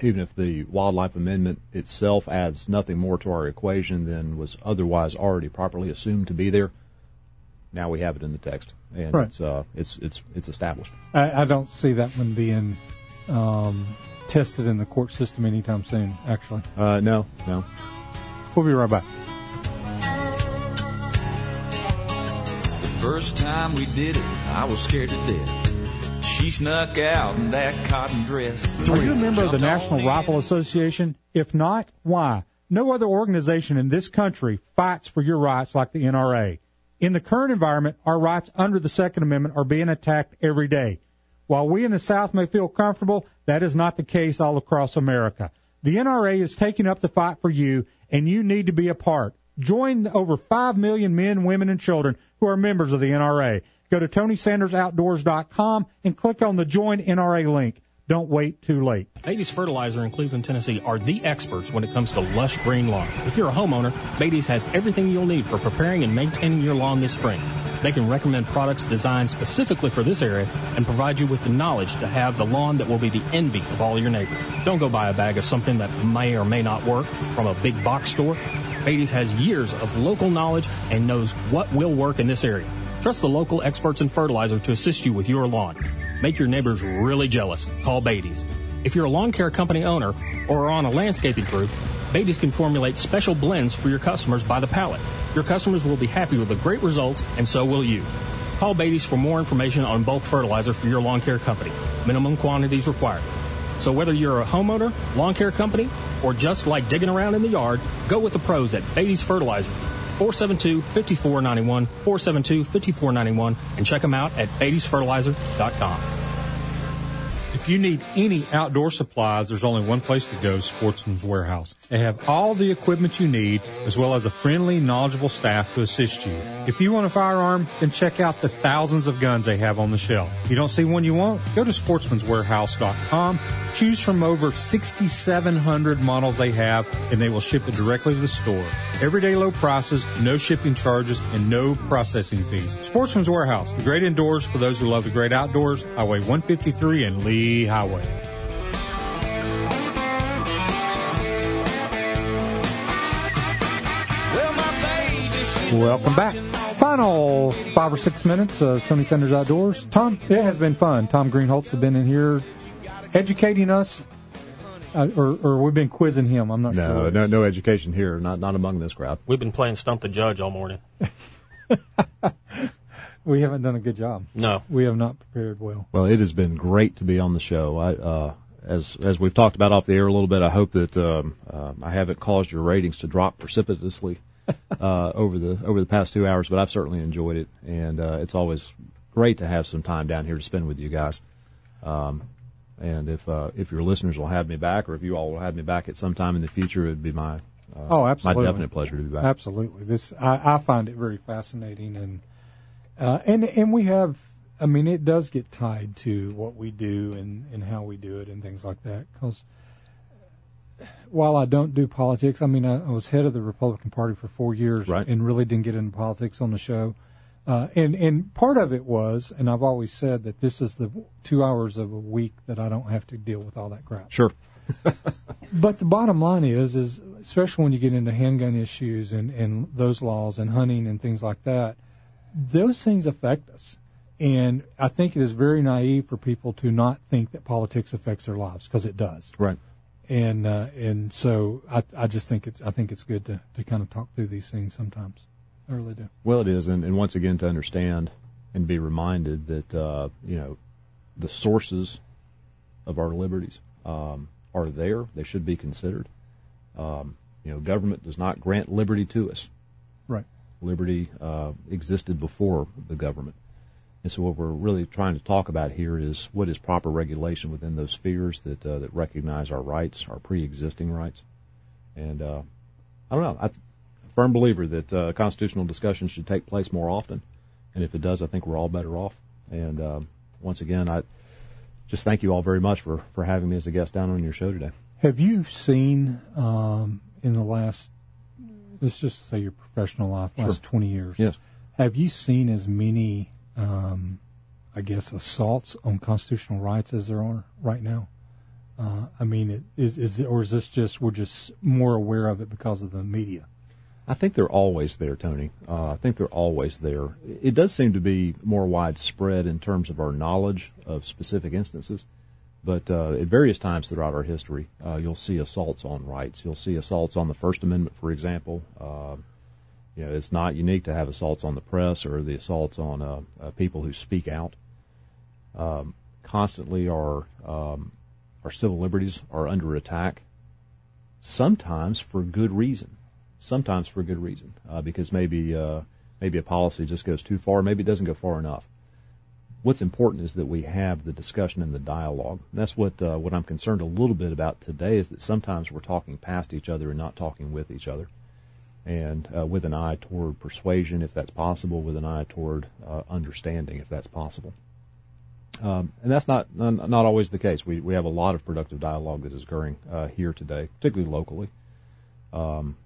even if the wildlife amendment itself adds nothing more to our equation than was otherwise already properly assumed to be there, now we have it in the text, and right. it's uh, it's it's it's established. I, I don't see that one being um, tested in the court system anytime soon. Actually, uh, no, no. We'll be right back. The first time we did it, I was scared to death. She snuck out in that cotton dress. Are you a member of the National Rifle Association? If not, why? No other organization in this country fights for your rights like the NRA. In the current environment, our rights under the Second Amendment are being attacked every day. While we in the South may feel comfortable, that is not the case all across America. The NRA is taking up the fight for you, and you need to be a part. Join the over 5 million men, women, and children who are members of the NRA. Go to TonySandersOutdoors.com and click on the Join NRA link. Don't wait too late. Beatty's Fertilizer in Cleveland, Tennessee are the experts when it comes to lush green lawn. If you're a homeowner, Beatty's has everything you'll need for preparing and maintaining your lawn this spring. They can recommend products designed specifically for this area and provide you with the knowledge to have the lawn that will be the envy of all your neighbors. Don't go buy a bag of something that may or may not work from a big box store. Beatty's has years of local knowledge and knows what will work in this area. Trust the local experts in fertilizer to assist you with your lawn. Make your neighbors really jealous. Call Beatty's. If you're a lawn care company owner or are on a landscaping crew, Beatty's can formulate special blends for your customers by the pallet. Your customers will be happy with the great results, and so will you. Call Beatty's for more information on bulk fertilizer for your lawn care company. Minimum quantities required. So whether you're a homeowner, lawn care company, or just like digging around in the yard, go with the pros at Beatty's Fertilizer. 472-5491, 472-5491, and check them out at Beatty'sFertilizer.com. If you need any outdoor supplies, there's only one place to go, Sportsman's Warehouse. They have all the equipment you need, as well as a friendly, knowledgeable staff to assist you. If you want a firearm, then check out the thousands of guns they have on the shelf. If You don't see one you want? Go to sportsmanswarehouse.com, choose from over 6,700 models they have, and they will ship it directly to the store. Everyday low prices, no shipping charges, and no processing fees. Sportsman's Warehouse, the great indoors for those who love the great outdoors, Highway 153 and Lee Highway. Well, my baby, she's Welcome back. Final five or six minutes of Tony Sanders Outdoors. Tom, it has been fun. Tom Greenholtz has been in here educating us, uh, or, or we've been quizzing him. I'm not No, sure. no, no education here. Not not among this crowd. We've been playing Stump the Judge all morning. We haven't done a good job. No. We have not prepared well. Well, it has been great to be on the show. I, uh, as as we've talked about off the air a little bit, I hope that um, uh, I haven't caused your ratings to drop precipitously uh, over the over the past two hours, but I've certainly enjoyed it, and uh, it's always great to have some time down here to spend with you guys. Um, and if uh, if your listeners will have me back, or if you all will have me back at some time in the future, it'd be my uh, Oh, absolutely. my definite pleasure to be back. Absolutely. This I, I find it very fascinating, and uh, and and we have. I mean, it does get tied to what we do and and how we do it and things like that. Because while I don't do politics, I mean, I, I was head of the Republican Party for four years, Right. and really didn't get into politics on the show. Uh, and and part of it was, and I've always said that this is the two hours of a week that I don't have to deal with all that crap. Sure. But the bottom line is, is especially when you get into handgun issues and, and those laws and hunting and things like that, those things affect us. And I think it is very naive for people to not think that politics affects their lives because it does. Right. And uh, and so I, I just think it's I think it's good to, to kind of talk through these things sometimes. I really do. Well, it is, and, and once again to understand and be reminded that uh, you know the sources of our liberties um, are there; they should be considered. Um, you know, government does not grant liberty to us. Right. Liberty uh, existed before the government, and so what we're really trying to talk about here is what is proper regulation within those spheres that uh, that recognize our rights, our pre-existing rights, and uh, I don't know. I'm a firm believer that uh, constitutional discussion should take place more often, and if it does, I think we're all better off. And um, once again, I just thank you all very much for for having me as a guest down on your show today. Have you seen um, in the last, let's just say your professional life, last Sure. 20 years? Yes. Have you seen as many, um, I guess, assaults on constitutional rights as there are right now? Uh, I mean, it, is, is it, or is this just we're just more aware of it because of the media? I think they're always there, Tony. Uh, I think they're always there. It does seem to be more widespread in terms of our knowledge of specific instances, but uh, at various times throughout our history, uh, you'll see assaults on rights. You'll see assaults on the First Amendment, for example. Uh, you know, it's not unique to have assaults on the press or the assaults on uh, uh, people who speak out. Um, constantly, our um, our civil liberties are under attack. Sometimes for good reason sometimes for good reason, uh, because maybe maybe a policy just goes too far, maybe it doesn't go far enough. What's important is that we have the discussion and the dialogue. And that's what uh, what I'm concerned a little bit about today is that sometimes we're talking past each other and not talking with each other. and uh, with an eye toward persuasion, if that's possible, with an eye toward uh, understanding, if that's possible. Um, and that's not not always the case. We we have a lot of productive dialogue that is occurring uh, here today, particularly locally. Um,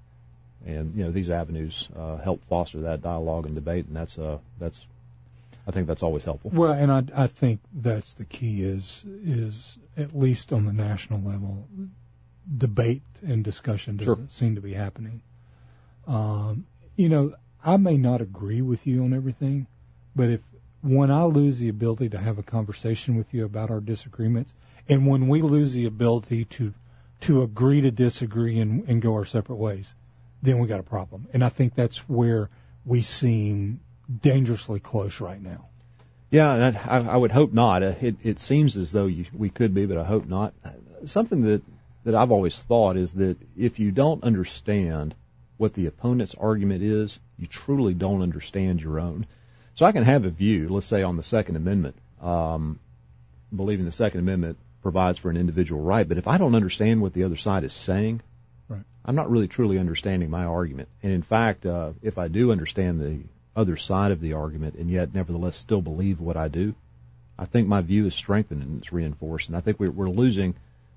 and you know these avenues uh, help foster that dialogue and debate, and that's uh, that's I think that's always helpful. Well, and I, I think that's the key is is at least on the national level, debate and discussion doesn't sure. seem to be happening. Um, you know, I may not agree with you on everything, but if when I lose the ability to have a conversation with you about our disagreements, and when we lose the ability to to agree to disagree and, and go our separate ways, then we got a problem. And I think that's where we seem dangerously close right now. Yeah, I, I would hope not. Uh, it, it seems as though you, we could be, but I hope not. Something that, that I've always thought is that if you don't understand what the opponent's argument is, you truly don't understand your own. So I can have a view, let's say on the Second Amendment, um, believing the Second Amendment provides for an individual right, but if I don't understand what the other side is saying, right. I'm not really truly understanding my argument. And in fact, uh, if I do understand the other side of the argument and yet nevertheless still believe what I do, I think my view is strengthened and it's reinforced. And I think we're, we're losing,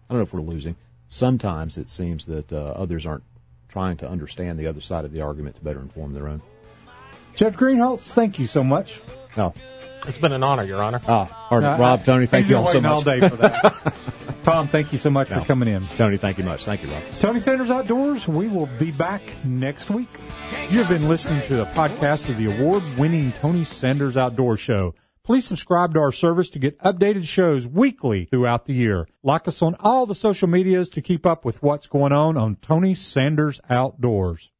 I don't know if we're losing, sometimes it seems that uh, others aren't trying to understand the other side of the argument to better inform their own. Jeff Greenholtz, thank you so much. Oh. It's been an honor, Your Honor. Ah, uh, Rob, Tony, thank you all so much. all day for that. Tom, thank you so much no. for coming in. Tony, thank you much. Thank you, Rob. Tony Sanders Outdoors. We will be back next week. You have been listening to the podcast of the award-winning Tony Sanders Outdoor Show. Please subscribe to our service to get updated shows weekly throughout the year. Like us on all the social medias to keep up with what's going on on Tony Sanders Outdoors.